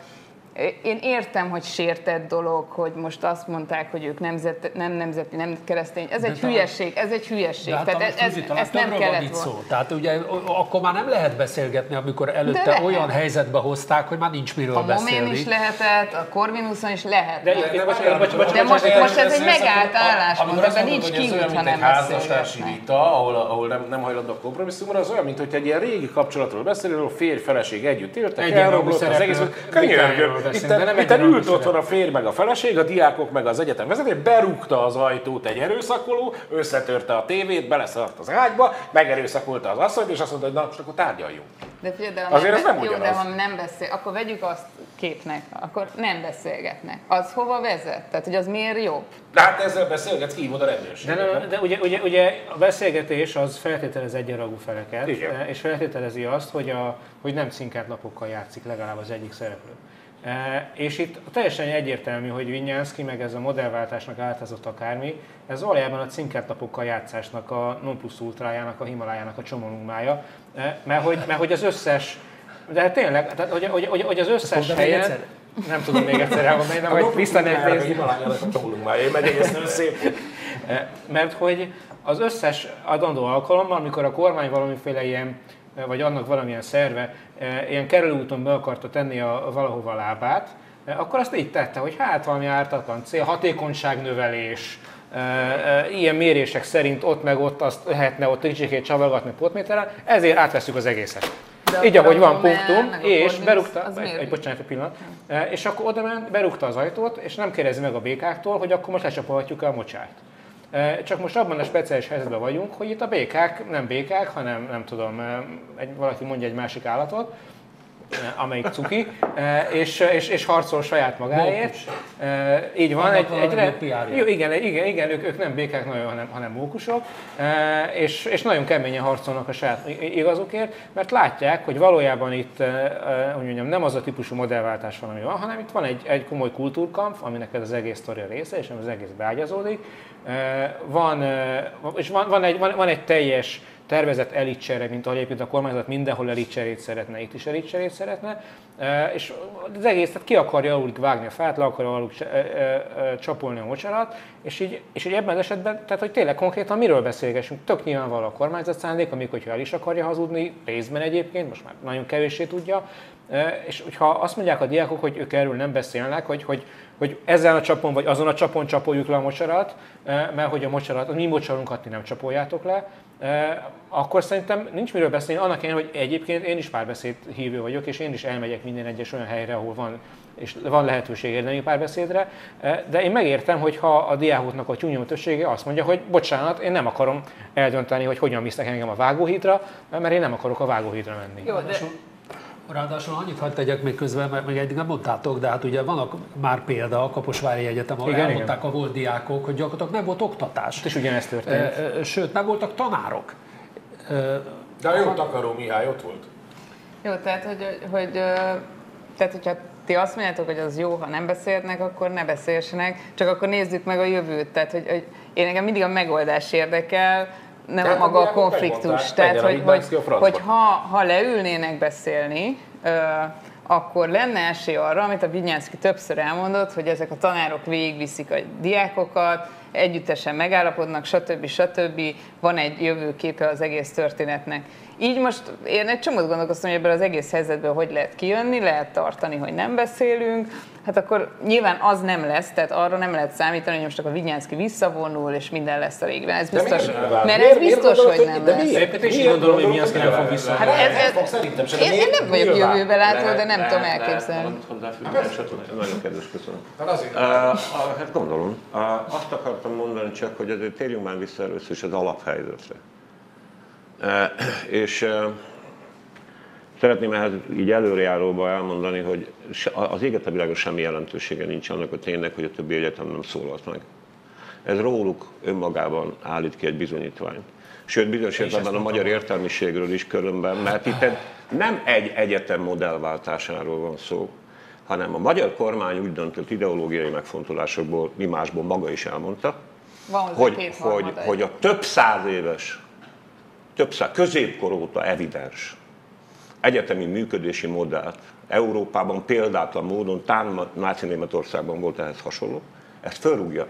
én értem, hogy sértett dolog, hogy most azt mondták, hogy ők nemzet, nem nemzeti, nem keresztény. Ez egy de hülyeség, ez egy hülyeség. De Tehát hát, ez, ez, ez nem kellett volna. Szó. Tehát ugye akkor már nem lehet beszélgetni, amikor előtte olyan helyzetbe hozták, hogy már nincs miről a beszélni. A Momén is lehetett, a Corvinuson is lehet. De, de, de, de most, most ez egy megállt álláspont, ebben nincs kiút, ha nem házastársi vita, ahol, ahol nem, nem hajlandó a kompromisszumra, az olyan, mint hogy egy ilyen régi kapcsolatról beszélünk, a férj, feleség együtt éltek, elromlott az egész, könyörgöm, beszélünk, de nem Itt ült otthon a férj meg a feleség, a diákok meg az egyetem vezető, berúgta az ajtót egy erőszakoló, összetörte a tévét, beleszart az ágyba, megerőszakolta az asszonyt, és azt mondta, hogy na, most akkor tárgyaljunk. De figyelj, de Azért nem, ez nem jó, de ugyanaz. ha nem beszél, akkor vegyük azt képnek, akkor nem beszélgetnek. Az hova vezet? Tehát, hogy az miért jobb? De hát ezzel beszélgetsz, hívod a De, rendőrséget. nem, de ugye, ugye, ugye a beszélgetés az feltételez egyenragú feleket, Igen. és feltételezi azt, hogy, a, hogy nem cinkált lapokkal játszik legalább az egyik szereplő. És itt teljesen egyértelmű, hogy Vinyánszki meg ez a modellváltásnak áltazott akármi, ez valójában a cinkált lapokkal játszásnak, a non plus ultrájának, a Himalájának a csomónunkmája, Eh, mert hogy, mert hogy az összes, de hát tényleg, tehát, hogy, hogy, hogy, hogy az összes helyen, nem tudom még egyszer elmondani, de majd visszanéz nézni. nézni. Himalájának a megyek ezt szép. Mert hogy az összes adandó alkalommal, amikor a kormány valamiféle ilyen, vagy annak valamilyen szerve eh, ilyen kerülőúton be akarta tenni a, a valahova lábát, eh, akkor azt így tette, hogy hát valami ártatlan cél, hatékonyságnövelés, ilyen mérések szerint ott meg ott azt lehetne ott kicsikét csavargatni potméteren, ezért átveszük az egészet. De Így, ahogy a van punktum, a és berúgta, az egy, egy, bocsánat, egy pillanat, Eh, és akkor oda ment, berúgta az ajtót, és nem kérdezi meg a békáktól, hogy akkor most lecsapolhatjuk el a mocsát. Csak most abban a speciális helyzetben vagyunk, hogy itt a békák nem békák, hanem nem tudom, egy, valaki mondja egy másik állatot, amelyik cuki, és, és, és harcol saját magáért. Eh, Így van, Annak egy, egy, jó igen, igen, igen ők, ők nem békák nagyon, hanem, hanem mókusok, és, és nagyon keményen harcolnak a saját igazukért, mert látják, hogy valójában itt, hogy mondjam, nem az a típusú modellváltás van, ami van, hanem itt van egy, egy komoly kultúrkamp, aminek ez az egész sztori része, és az egész beágyazódik. Van, és van, van, egy, van, van egy teljes tervezett elitcsere, mint ahogy egyébként a kormányzat mindenhol elitcserét szeretne, itt is elitcserét szeretne, és az egész, tehát ki akarja alul vágni a fát, le akarja alul csapolni a mocsarat, és így, és így ebben az esetben, tehát hogy tényleg konkrétan miről beszélgessünk, tök nyilvánvaló a kormányzat szándék, amikor hogyha el is akarja hazudni, részben egyébként, most már nagyon kevéssé tudja, és hogyha azt mondják a diákok, hogy ők erről nem beszélnek, hogy, hogy, hogy ezen a csapon vagy azon a csapon csapoljuk le a mocsarat, mert hogy a mocsarat, a mi mocsarunkat ti nem csapoljátok le, akkor szerintem nincs miről beszélni, annak ellenére, hogy egyébként én is párbeszéd hívő vagyok, és én is elmegyek minden egyes olyan helyre, ahol van és van lehetőség érdemi párbeszédre, de én megértem, hogy ha a diákoknak a tyúnyom többsége azt mondja, hogy bocsánat, én nem akarom eldönteni, hogy hogyan visznek engem a vágóhídra, mert én nem akarok a vágóhídra menni. Jó, de Ráadásul, annyit hagyd tegyek még közben, mert még eddig nem mondtátok, de hát ugye vannak már példa a Kaposvári Egyetem, ahol Igen, elmondták a volt diákok, hogy gyakorlatilag nem volt oktatás. És ugyanezt történt. Sőt, nem voltak tanárok. De a jó takaró Mihály ott volt. Jó, tehát, hogy, hogy, tehát, hogyha ti azt mondjátok, hogy az jó, ha nem beszélnek, akkor ne beszélsenek, csak akkor nézzük meg a jövőt. Tehát, hogy, hogy én engem mindig a megoldás érdekel, nem Tehát a maga a konfliktus. Tehát, hogy, hogy, hogy ha, ha leülnének beszélni, ö, akkor lenne esély arra, amit a Vinyánszki többször elmondott, hogy ezek a tanárok végigviszik a diákokat, együttesen megállapodnak, stb. stb. Van egy jövőképe az egész történetnek. Így most én egy csomót gondolkoztam, hogy ebből az egész helyzetből hogy lehet kijönni, lehet tartani, hogy nem beszélünk, hát akkor nyilván az nem lesz, tehát arra nem lehet számítani, hogy most akkor Vinyánszki visszavonul, és minden lesz a végben. Ez De biztos, miért nem vált? mert Miért- ez miért biztos, hogy nem de lesz. miért? Én is így Miért gondolom, hogy Minyánszki nem fog visszavonulni. Hát ez, ez, szerintem sem. én, én nem vagyok jövőbe látó, de nem tudom elképzelni. esetleg? Nagyon kedves, köszönöm. Hát hát gondolom. Azt akartam mondani csak, hogy azért térjünk már vissza először is az alaphelyzetre. És szeretném ehhez így előrejáróba elmondani, hogy az éget a világon semmi jelentősége nincs annak a ténynek, hogy a többi egyetem nem szólalt meg. Ez róluk önmagában állít ki egy bizonyítványt. Sőt, bizonyos értelemben a magyar értelmiségről is különben, mert itt nem egy egyetem modellváltásáról van szó, hanem a magyar kormány úgy döntött ideológiai megfontolásokból, mi másból maga is elmondta, Van hogy, hogy, hogy a több száz éves, több száz, középkor óta evidens egyetemi működési modellt Európában példátlan módon, talán Náci Németországban volt ehhez hasonló, ezt fölrúgja.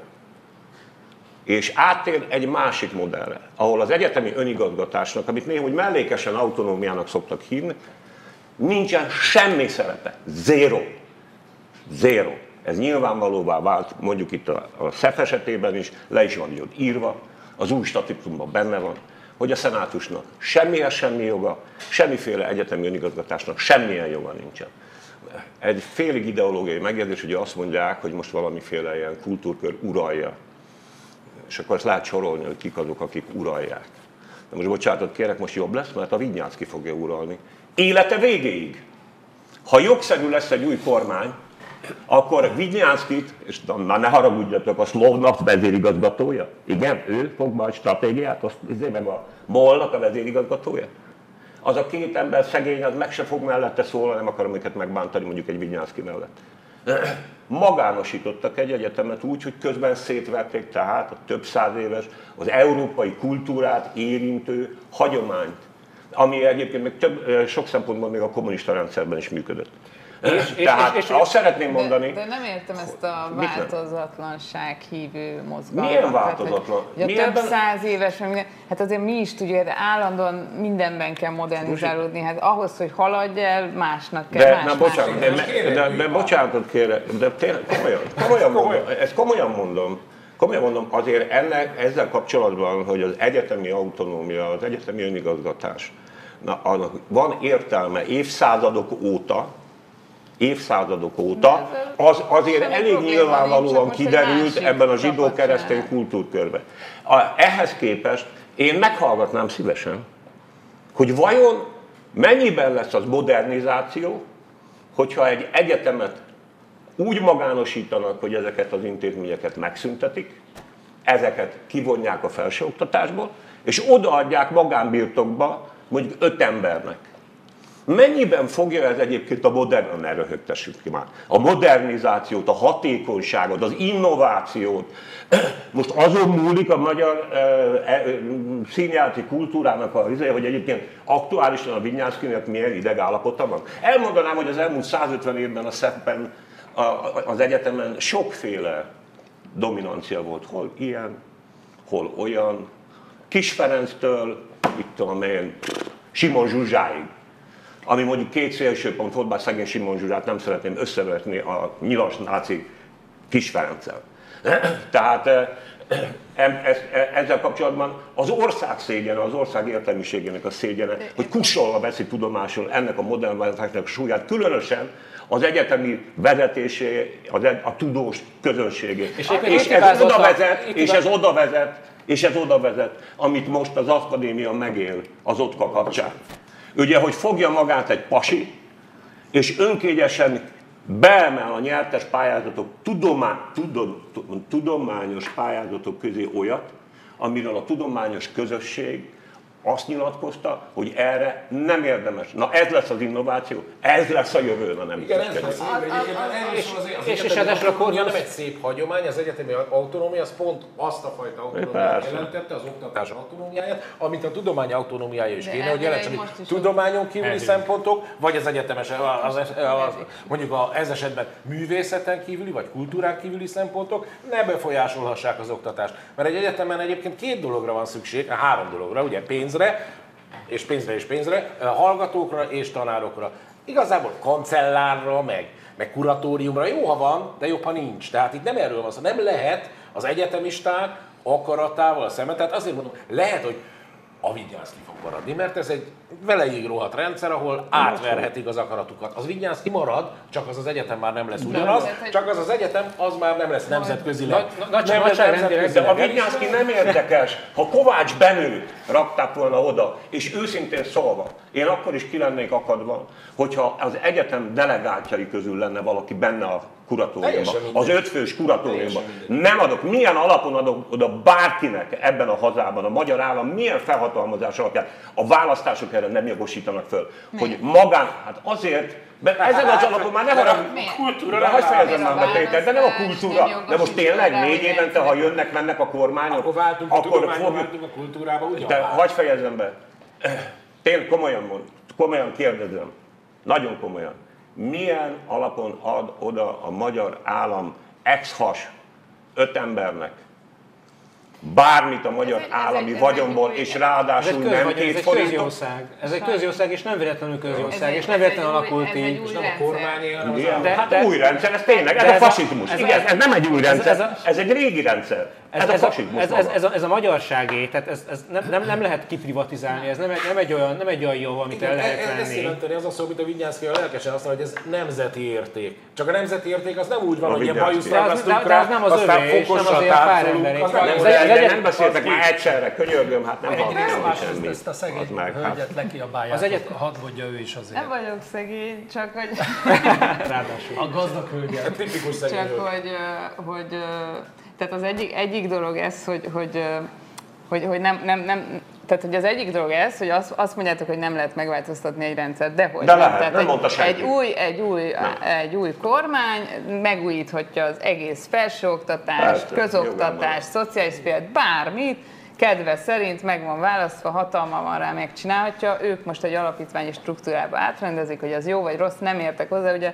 És áttér egy másik modellre, ahol az egyetemi önigazgatásnak, amit néha úgy mellékesen autonómiának szoktak hívni, nincsen semmi szerepe. Zero. Zero. Ez nyilvánvalóvá vált, mondjuk itt a, a SZEF esetében is, le is van ott írva, az új statutumban benne van, hogy a szenátusnak semmihez semmi joga, semmiféle egyetemi önigazgatásnak semmilyen joga nincsen. egy félig ideológiai megjegyzés, hogy azt mondják, hogy most valamiféle ilyen kultúrkör uralja. És akkor ezt lehet sorolni, hogy kik azok, akik uralják. De most bocsánatot kérek, most jobb lesz, mert a Vignyánszki fogja uralni. Élete végéig. Ha jogszerű lesz egy új kormány, akkor Vignyánszkit, és na ne haragudjatok, a Slovnak vezérigazgatója. Igen, ő fog majd stratégiát, azt izé meg a Molnak a vezérigazgatója. Az a két ember szegény, az meg se fog mellette szólni, nem akarom őket megbántani mondjuk egy Vignyánszki mellett. Magánosítottak egy egyetemet úgy, hogy közben szétverték tehát a több száz éves, az európai kultúrát érintő hagyományt, ami egyébként még több, sok szempontból még a kommunista rendszerben is működött. És, Tehát és, és, azt szeretném mondani... De, de nem értem ezt a változatlanság hívő mozgalmat. Milyen változatlan? Tehát, hogy, Milyen több száz éves, hát azért mi is tudjuk, de állandóan mindenben kell modernizálódni. Hát ahhoz, hogy haladj el, másnak kell de, más, na, bocsánat, de, de, de, de, bocsánatot kérek, de tényleg komolyan, komolyan mondom, ezt komolyan mondom. Komolyan mondom, azért ennek ezzel kapcsolatban, hogy az egyetemi autonómia, az egyetemi önigazgatás, na, annak van értelme évszázadok óta, évszázadok óta, az azért elég nyilvánvalóan kiderült ebben a zsidó-keresztény kultúrkörben. Ehhez képest én meghallgatnám szívesen, hogy vajon mennyiben lesz az modernizáció, hogyha egy egyetemet úgy magánosítanak, hogy ezeket az intézményeket megszüntetik, ezeket kivonják a felsőoktatásból, és odaadják magánbirtokba mondjuk öt embernek. Mennyiben fogja ez egyébként a modern, ne röhögtessük ki már, a modernizációt, a hatékonyságot, az innovációt, most azon múlik a magyar e, e, színjáték kultúrának a izé, hogy egyébként aktuálisan a Vinyánszkinek milyen idegállapota van. Elmondanám, hogy az elmúlt 150 évben a szeppen az egyetemen sokféle dominancia volt. Hol ilyen, hol olyan. Kis Ferenctől, itt tudom én, Simon Zsuzsáig ami mondjuk két szélsőpont volt, bár szegény Simon Zsuzsát nem szeretném összevetni a nyilas náci Kis Ferenccel. Tehát eh, e, ezzel kapcsolatban az ország szégyene, az ország értelmiségének a szégyene, hogy kussolva veszi tudomásul ennek a modern változásnak a súlyát, különösen az egyetemi vezetésé, az, e, a tudós közönségé. És, és ez oda vezet, és ez oda vezet, és ez oda vezet, amit most az akadémia megél az OTKA kapcsán. Ugye, hogy fogja magát egy pasi, és önkényesen beemel a nyertes pályázatok, tudomány, tudom, tudományos pályázatok közé olyat, amiről a tudományos közösség azt nyilatkozta, hogy erre nem érdemes. Na ez lesz az innováció, ez lesz a jövő, na nem Igen, ez lesz és, és a nem egy szép hagyomány, az egyetemi autonómia az pont azt a fajta autonómiát jelentette, az oktatás autonómiáját, amit a tudomány autonómiája is kéne, hogy jelentsen, tudományon kívüli szempontok, vagy az egyetemes, az, az, az, mondjuk a, ez esetben művészeten kívüli, vagy kultúrán kívüli szempontok ne befolyásolhassák az oktatást. Mert egy egyetemen egyébként két dologra van szükség, három dologra, ugye pénz, pénzre, és pénzre és pénzre, hallgatókra és tanárokra. Igazából kancellárra, meg, meg kuratóriumra jó, ha van, de jobb, ha nincs. Tehát itt nem erről van szó. Nem lehet az egyetemisták akaratával a szemet. Tehát azért mondom, lehet, hogy a Vigyánszki fog maradni, mert ez egy veleig rohadt rendszer, ahol átverhetik az akaratukat. Az Vigyánszki marad, csak az az egyetem már nem lesz ugyanaz, csak az az egyetem, az már nem lesz nemzetközileg. Nem lesz De a Vigyánszki nem érdekes. Ha Kovács Benő rakták volna oda, és őszintén szólva, én akkor is ki lennék akadva, hogyha az egyetem delegáltjai közül lenne valaki benne a kuratóriumban, az ötfős kuratóriumban. Nem adok, milyen alapon adok oda bárkinek ebben a hazában, a magyar állam milyen felhatalmazás alapján. A választások erre nem jogosítanak föl, Mi? hogy magán, hát azért, mert ezen az alapon már nem a kultúra, de hagyj fejezem már be Péter, de nem a kultúra, de most tényleg négy évente, ha jönnek, mennek a kormányok, akkor váltunk akkor fogjuk, a kultúrába, ugyan De hagyj fejezem be. Tényleg komolyan mond, komolyan kérdezem, nagyon komolyan milyen alapon ad oda a magyar állam ex-has öt embernek bármit a magyar ez állami ez vagyonból, és ráadásul ez nem két forintot. Ez egy közjószág, és nem véletlenül közjószág, és nem véletlenül alakult így. És nem a kormány de, Hát új rendszer, ez tényleg, ez a fasizmus. Igen, ez nem egy új rendszer, ez egy régi rendszer. ez, Ez a ez, fasizmus ez, ez, ez, a, ez a magyarságé, tehát ez, ez nem, nem, nem lehet kiprivatizálni, ez nem, egy- nem, egy olyan, nem egy olyan jó, amit el lehet ez, ez venni. jelenteni az a szó, amit a Vinyánszki a lelkesen azt mondja, hogy ez nemzeti érték. Csak a nemzeti érték az nem úgy van, A hogy ilyen Vinyánszky. bajusz De az- ragasztunk de- de rá, az nem az aztán övé, és nem fokossal azért a pár táncolunk, emberé. az Nem, egyet- nem beszéltek már egyszerre, könyörgöm, hát nem Másrészt semmit. ezt a szegény Az meg, hát. hölgyet lekiabálják, Az egyet- hadd mondja ő is azért. Nem vagyok szegény, csak hogy, Ráadásul. A gazdag hölgyet. Tipikus szegény csak hogy, hogy tehát az egyik, egyik dolog ez, hogy, hogy, hogy, hogy nem, nem, nem, tehát hogy az egyik dolog ez, hogy azt, azt mondjátok, hogy nem lehet megváltoztatni egy rendszert, de hogy De lehet, tehát nem egy, mondta senki. egy új, egy új, egy új kormány megújíthatja az egész felsőoktatást, közoktatást, szociális szférát, bármit, kedve szerint meg van választva, hatalma van rá, megcsinálhatja. Ők most egy alapítványi struktúrába átrendezik, hogy az jó vagy rossz, nem értek hozzá. Ugye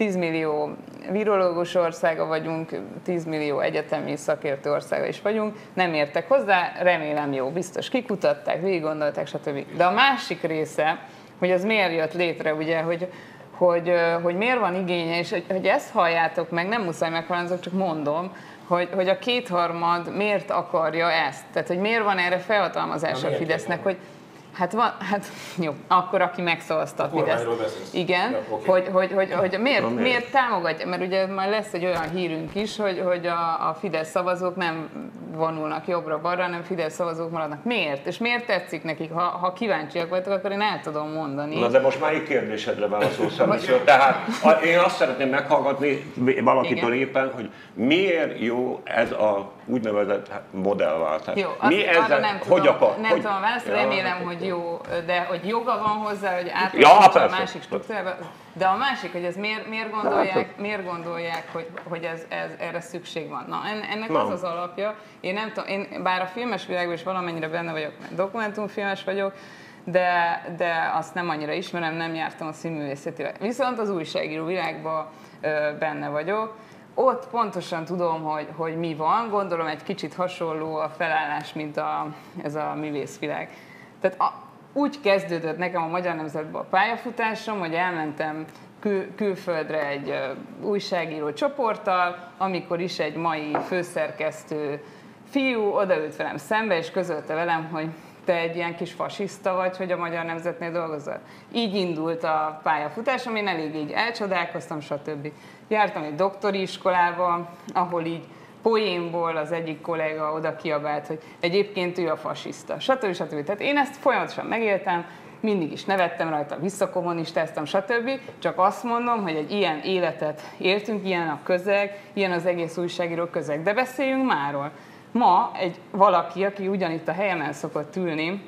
10 millió virológus országa vagyunk, 10 millió egyetemi szakértő országa is vagyunk, nem értek hozzá, remélem jó, biztos kikutatták, végig gondolták, stb. De a másik része, hogy az miért jött létre, ugye, hogy hogy, hogy miért van igénye, és hogy, hogy ezt halljátok meg, nem muszáj meghallani, csak mondom, hogy, hogy a kétharmad miért akarja ezt. Tehát, hogy miért van erre felhatalmazása a Fidesznek, hogy Hát van, hát jó, akkor aki megszavazta a, Fidesz. Igen, Ja, oké. hogy, hogy, hogy, hogy miért, Na, miért? miért? támogatja, mert ugye majd lesz egy olyan hírünk is, hogy, hogy a, a Fidesz szavazók nem vonulnak jobbra-balra, hanem Fidesz szavazók maradnak. Miért? És miért tetszik nekik? Ha, ha kíváncsiak vagytok, akkor én el tudom mondani. Na de most melyik kérdésedre válaszolsz először? Tehát a- én azt szeretném meghallgatni valakitől Igen. éppen, hogy miért jó ez a úgynevezett modellváltás. Jó, Mi ezzel, nem tudom, hogy akar? nem hogy, tudom a választ, Ja, remélem, hát hogy jó, de hogy joga van hozzá, hogy Ja, átadja a másik struktúrába. De a másik, hogy ez miért, miért gondolják, miért gondolják hogy, hogy ez, ez, erre szükség van. Na, en- ennek Na. az az alapja. Én nem tudom, én bár a filmes világban is valamennyire benne vagyok, mert dokumentumfilmes vagyok, de, de azt nem annyira ismerem, nem jártam a színművészetire. Viszont az újságíró világban benne vagyok, ott pontosan tudom, hogy, hogy mi van, gondolom egy kicsit hasonló a felállás, mint a, ez a művészvilág. Tehát a, úgy kezdődött nekem a Magyar Nemzetben a pályafutásom, hogy elmentem kül, külföldre egy ö, újságíró csoporttal, amikor is egy mai főszerkesztő fiú odaült velem szembe, és közölte velem, hogy te egy ilyen kis fasiszta vagy, hogy a Magyar Nemzetnél dolgozol. Így indult a pályafutásom, én elég így elcsodálkoztam, stb. Jártam egy doktori iskolába, ahol így poénból az egyik kollega oda kiabált, hogy egyébként ő a fasiszta, stb. stb. Tehát én ezt folyamatosan megéltem, mindig is nevettem rajta, visszakommunistáztam, stb. Csak azt mondom, hogy egy ilyen életet éltünk, ilyen a közeg, ilyen az egész újságíró közeg. De beszéljünk máról. Ma egy valaki, aki ugyanitt a helyemen szokott ülni,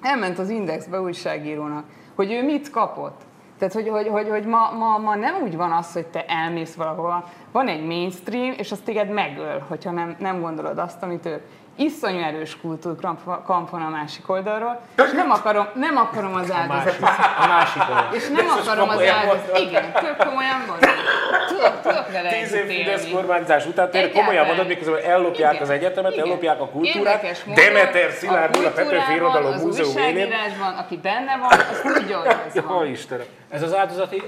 elment az Indexbe újságírónak, hogy ő mit kapott. Tehát, hogy, hogy, hogy, hogy ma, ma, ma nem úgy van az, hogy te elmész valahova, van egy mainstream, és az téged megöl, hogyha nem, nem gondolod azt, amit ők. Iszonyú erős kultúrkamp van a másik oldalról, és nem akarom, nem akarom az A áldozatot. a másik oldal. És nem akarom az áldozatot. Igen, tök komolyan mondom. Tudok, tudok vele Tíz év Fidesz kormányzás után tényleg komolyan mondod, miközben ellopják Igen. az egyetemet, Igen. ellopják a kultúrát, Érdekes módon Demeter Szilárd úr a Petőfi Irodalom Múzeum élén. aki benne van, az tudja, hogy ez van. Istenem. Ez az áldozati,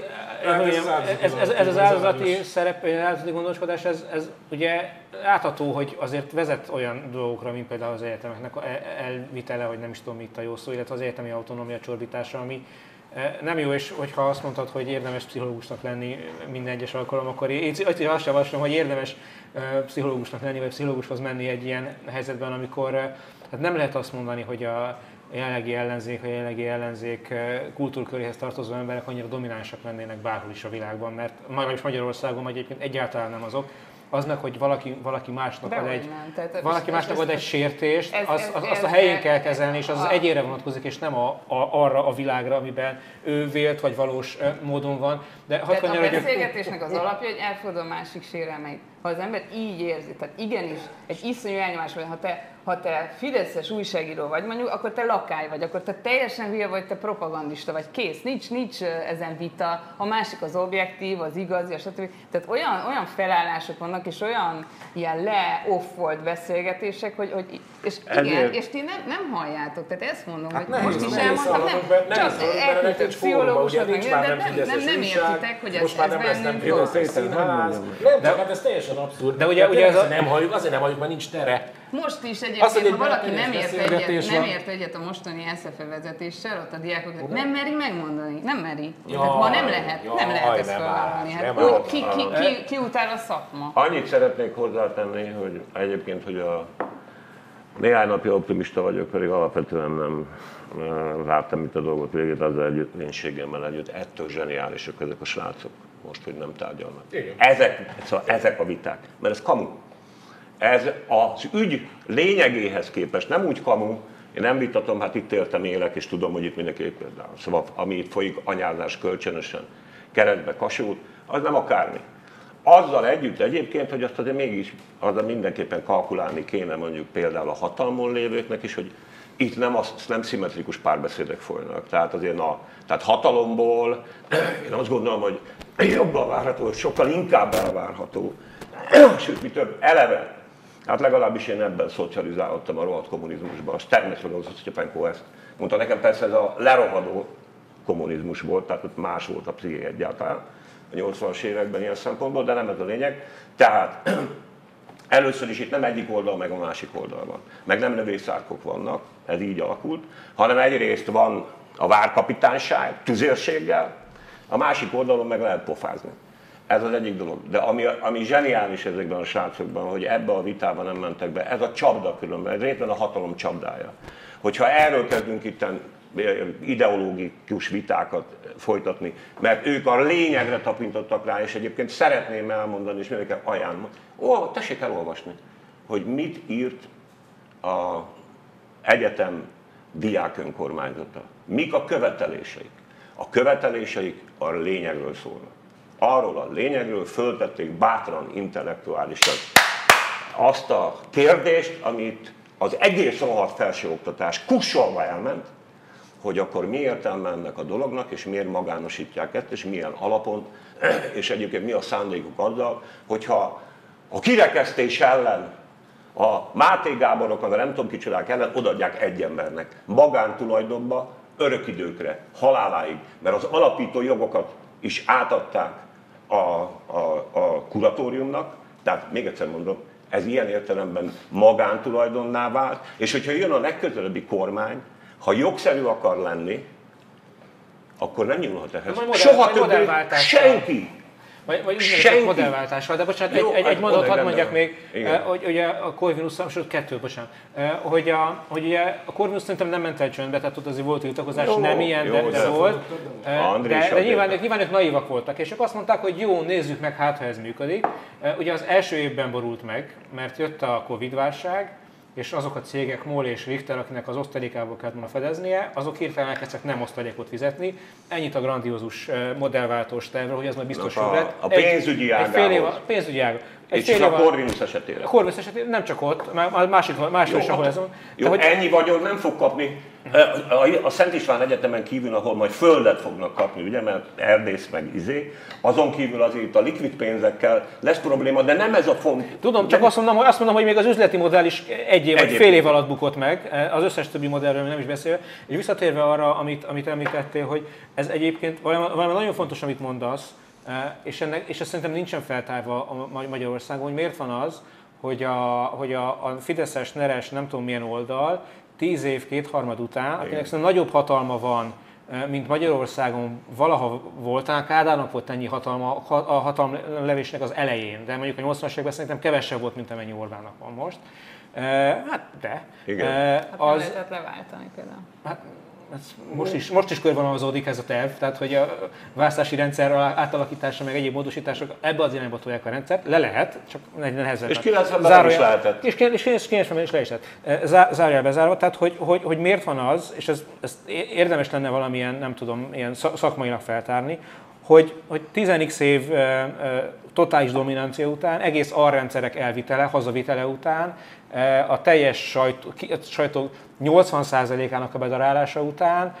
Hát ez ez, az áldozati ez, ez, ez az áldozati szerep, az áldozati gondoskodás, ez, ez ugye látható, hogy azért vezet olyan dolgokra, mint például az egyetemeknek el- elvitele, hogy nem is tudom mit a jó szó, illetve az egyetemi autonómia csorbítása, ami eh, nem jó, és hogyha azt mondtad, hogy érdemes pszichológusnak lenni minden egyes alkalom, akkor én azt javaslom, hogy érdemes eh, pszichológusnak lenni, vagy pszichológushoz menni egy ilyen helyzetben, amikor eh, hát nem lehet azt mondani, hogy a jelenlegi ellenzék, a jelenlegi ellenzék eh, kultúrköréhez tartozó emberek annyira dominánsak lennének bárhol is a világban, mert legalábbis Magyarországon vagy egyébként egyáltalán nem azok. Az meg, hogy valaki, valaki másnak ad Dehogy egy. Tehát- valaki másnak ad egy sértést, ez- az, az, ez- azt a helyén kell kezelni, és az az a- egyére vonatkozik, és nem a, a, arra a világra, amiben ő vélt vagy valós eh, módon van. De hadd Tehát a kanyarodjak- beszélgetésnek az alapja, hogy elfogadom a másik sérelmeit. Ha az ember így érzi, tehát igenis, egy iszonyú elnyomás vagy, ha te ha te Fideszes újságíró vagy mondjuk, akkor te lakály vagy, akkor te teljesen hülye vagy, te propagandista vagy, kész, nincs, nincs ezen vita, a másik az objektív, az igazi, stb. Tehát olyan, olyan felállások vannak, és olyan ilyen le-off volt beszélgetések, hogy, hogy és igen, Ezért- és ti nem, nem halljátok, tehát ezt mondom, Hát hogy most is elmondtam, nem, csak nincs de már nem, nem nem, nem értitek, hogy ez, ez nem lesz nem bennünk van. Nem, csak hát ez teljesen abszurd. De ugye- ugye, ugye ez a- nem halljuk, azért nem halljuk, mert nincs tere. Most is hogy egyébként, egy ha valaki nem ért, egyet, nem ért egyet a mostani SZFE vezetéssel, ott a diákok nem meri megmondani, nem meri. Jaj, Tehát ma nem lehet, nem jaj, lehet ezt nem felvállalni. áll, Hát nem úgy, ki, ki, ki, ki utál a szakma? Annyit szeretnék hozzátenni, hogy egyébként, hogy a néhány napja optimista vagyok, pedig alapvetően nem láttam itt a dolgot végét azzal együtt, vénségemmel együtt. Ettől zseniálisak ezek a srácok, most, hogy nem tárgyalnak. Igen. Ezek, szóval ezek a viták. Mert ez kamu. Ez az ügy lényegéhez képest nem úgy kamu, én nem vitatom, hát itt éltem, élek, és tudom, hogy itt mindenki például. Szóval ami itt folyik, anyázás kölcsönösen, keretbe kasult, az nem akármi. Azzal együtt egyébként, hogy azt azért mégis azzal mindenképpen kalkulálni kéne mondjuk például a hatalmon lévőknek is, hogy itt nem, az, nem szimmetrikus párbeszédek folynak. Tehát azért na, tehát hatalomból én azt gondolom, hogy jobban várható, sokkal inkább elvárható, sőt, mi több, eleve Hát legalábbis én ebben szocializálódtam a rohadt kommunizmusban. Az természetesen az, hogy Styepenko ezt mondta nekem, persze ez a lerohadó kommunizmus volt, tehát ott más volt a psziché egyáltalán a 80-as években ilyen szempontból, de nem ez a lényeg. Tehát először is itt nem egyik oldal, meg a másik oldal van. Meg nem növényszárkok vannak, ez így alakult, hanem egyrészt van a várkapitányság, tüzérséggel, a másik oldalon meg lehet pofázni. Ez az egyik dolog. De ami, ami zseniális ezekben a srácokban, hogy ebbe a vitában nem mentek be, ez a csapda különben, ez részben a hatalom csapdája. Hogyha erről kezdünk itt ideológikus vitákat folytatni, mert ők a lényegre tapintottak rá, és egyébként szeretném elmondani, és mindenki ajánlom. Ó, tessék elolvasni, hogy mit írt a egyetem diák önkormányzata. Mik a követeléseik? A követeléseik a lényegről szólnak. Arról a lényegről föltették bátran, intellektuálisan azt a kérdést, amit az egész rohadt felsőoktatás kussolva elment, hogy akkor mi értelme ennek a dolognak, és miért magánosítják ezt, és milyen alapon, és egyébként mi a szándékuk azzal, hogyha a kirekesztés ellen a Máté Gáborok, a nem tudom kicsodák ellen odaadják egy embernek, magántulajdonba, örök időkre, haláláig, mert az alapító jogokat is átadták a, a, a kuratóriumnak, tehát még egyszer mondom, ez ilyen értelemben magántulajdonná vált, és hogyha jön a legközelebbi kormány, ha jogszerű akar lenni, akkor nem nyúlhat ehhez. Soha többé senki. Vagy, vagy Senki. modellváltással, de bocsánat, Jó, egy, egy, egy hát mondat oda hadd mondjak van. még, Igen. hogy ugye a Corvinus, sőt kettő, bocsánat, hogy, a, hogy ugye a Corvinus szerintem nem ment el csöndbe, tehát ott azért volt tiltakozás, Jó, nem ilyen, jó, de, de volt. De, de nyilván, ők, nyilván ők naívak voltak, és ők azt mondták, hogy jó, nézzük meg, hát ha ez működik. Ugye az első évben borult meg, mert jött a Covid-válság, és azok a cégek, MOL és Richter, akinek az osztalékából kellett volna fedeznie, azok hirtelen elkezdtek nem osztalékot fizetni. Ennyit a grandiózus eh, modellváltós tervről, hogy ez majd biztos Na, a- lett. a pénzügyi egy, egy fél év, ágához. pénzügyi ág. Egy És a Corvinus esetére. a Corvinus esetében nem csak ott, már másik, máshol is, ahol ez van. Jó, hogy- ennyi vagyon nem fog kapni. A- A Szent István Egyetemen kívül, ahol majd földet fognak kapni, ugye, mert erdész meg izé, azon kívül azért a likvid pénzekkel lesz probléma, de nem ez a font. Tudom, csak azt mondom, hogy, azt mondom, hogy még az üzleti modell is egy év vagy fél év alatt bukott meg, az összes többi modellről nem is beszélve. És visszatérve arra, amit, amit említettél, hogy ez egyébként valami, valami nagyon fontos, amit mondasz, és, ennek, és ez szerintem nincsen feltárva a Ma- Magyarországon, hogy miért van az, hogy a, hogy a, a Fideszes, Neres, nem tudom milyen oldal, tíz év, kétharmad után, akinek szerintem nagyobb hatalma van, eh, mint Magyarországon valaha volt, talán Kádárnak volt ennyi hatalma ha- a hatalom levésnek az elején, de mondjuk a 80-as években szerintem kevesebb volt, mint amennyi Orbánnak van most. Eh, Hát de. Igen. Eh, Hát nem Az, lehetett leváltani például. Hát, most is, most is körvonalazódik ez a terv, tehát hogy a választási rendszer átalakítása, meg egyéb módosítások ebbe az irányba tolják a rendszert, le lehet, csak nehezebb. És 90-ben nem is lehetett. És 90-ben is le is lehet. Eh, Zá- Zárójel bezárva, tehát hogy, hogy, hogy miért van az, és ez, ez érdemes lenne valamilyen, nem tudom, ilyen szak- szakmailag feltárni, hogy, hogy 10x év ö, ö, totális dominancia után, egész arrendszerek elvitele, hazavitele után, a teljes sajtó, sajtó 80%-ának a bedarálása után,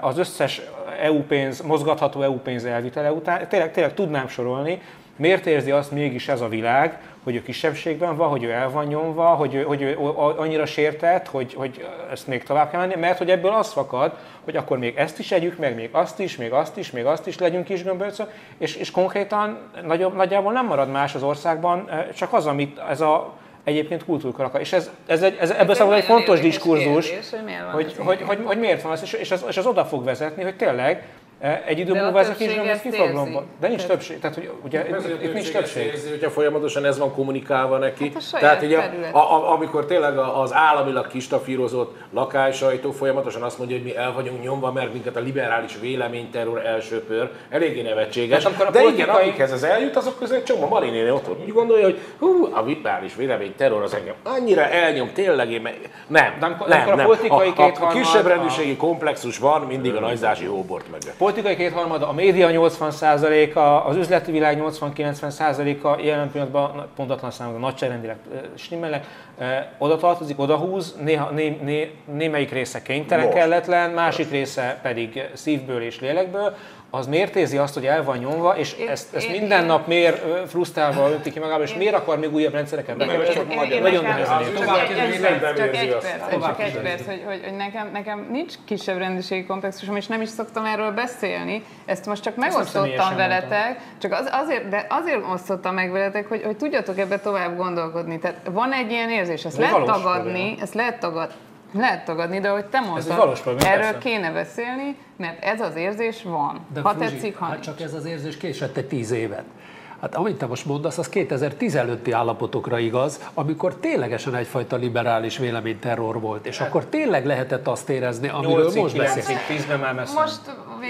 az összes EU pénz, mozgatható EU pénz elvitele után, tényleg, tényleg tudnám sorolni, miért érzi azt mégis ez a világ, hogy ő kisebbségben van, hogy ő el van nyomva, hogy ő, hogy ő annyira sértett, hogy, hogy ezt még tovább kell menni, mert hogy ebből az fakad, hogy akkor még ezt is együk meg, még azt is, még azt is, még azt is legyünk kis gömbölcök, és, és konkrétan nagyobb, nagyjából nem marad más az országban, csak az, amit ez a egyébként kultúrkaraka. És ez, ez, egy, ez ebből számomra egy fontos diskurzus, kérdés, hogy, hogy, hogy, hogy, hogy miért van ez, és, és, az, és az oda fog vezetni, hogy tényleg egy idő múlva ez a kisgömböc ki fog lombolni. De nincs többség. Tehát, hogy ugye hát itt, itt nincs többség. Érzi, hogyha folyamatosan ez van kommunikálva neki. Hát Tehát ugye, a, a, amikor tényleg az államilag kistafírozott lakássajtó folyamatosan azt mondja, hogy mi el vagyunk nyomva, mert minket a liberális véleményterror elsőpör, eléggé nevetséges. Hát, de politikai... igen, akikhez ez eljut, azok közül egy csomó Marinéni ott úgy gondolja, hogy hú, a liberális véleményterror az engem annyira elnyom, tényleg én meg... Nem, nem, nem, nem. A, politikai a, a, a kisebb rendűségi komplexus van mindig a nagyzási hóbort meg politikai kétharmada, a média 80%-a, az üzleti világ 80-90%-a jelen pillanatban pontatlan számokban nagyságrendileg stimmelnek, oda tartozik, oda húz, néha, né, né, némelyik része kénytelen, Most. kelletlen, másik része pedig szívből és lélekből, az miért érzi azt, hogy el van nyomva, és én, ezt, ezt én, minden én, nap miért frusztrálva önti ki magába, és én, miért akar még újabb rendszereket bevezetni? Nagyon nehezen Csak egy perc, csak egy perc, hogy, hogy, hogy nekem, nekem nincs kisebb rendőrségi komplexusom, és nem is szoktam erről beszélni. Ezt most csak megosztottam veletek, csak az, azért, de azért osztottam meg veletek, hogy, hogy tudjatok ebbe tovább gondolkodni. Tehát van egy ilyen érzés, ezt lehet tagadni, ezt lehet tagadni, lehet tagadni, de hogy te mondtad, erről persze. kéne beszélni, mert ez az érzés van. De ha Fruzsi, tetszik, ha hát csak ez az érzés késett egy tíz évet. Hát amit te most mondasz, az 2015-i állapotokra igaz, amikor ténylegesen egyfajta liberális véleményterror volt, és hát. akkor tényleg lehetett azt érezni, amiről most beszélünk. Most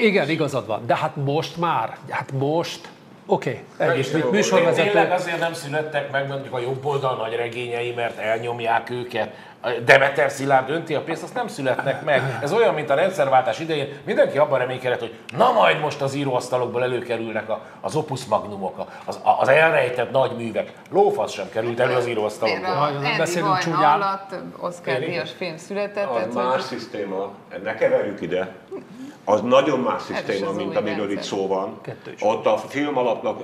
Igen, igazad van, de hát most már, hát most Oké, okay, egész műsorvezető. Tényleg azért nem születtek meg mondjuk a jobb oldal nagy regényei, mert elnyomják őket. Demeter Szilárd önti a pénzt, azt nem születnek meg. Ez olyan, mint a rendszerváltás idején. Mindenki abban reménykedett, hogy na majd most az íróasztalokból előkerülnek a, az opus magnumok, az, az elrejtett nagy művek. Lófasz sem került elő az íróasztalokból. Nem beszélünk csúnyán. alatt Oscar Díjas film született. Az más szisztéma, ne keverjük ide az nagyon más szisztéma, mint amiről itt szó van. Ott a film alapnak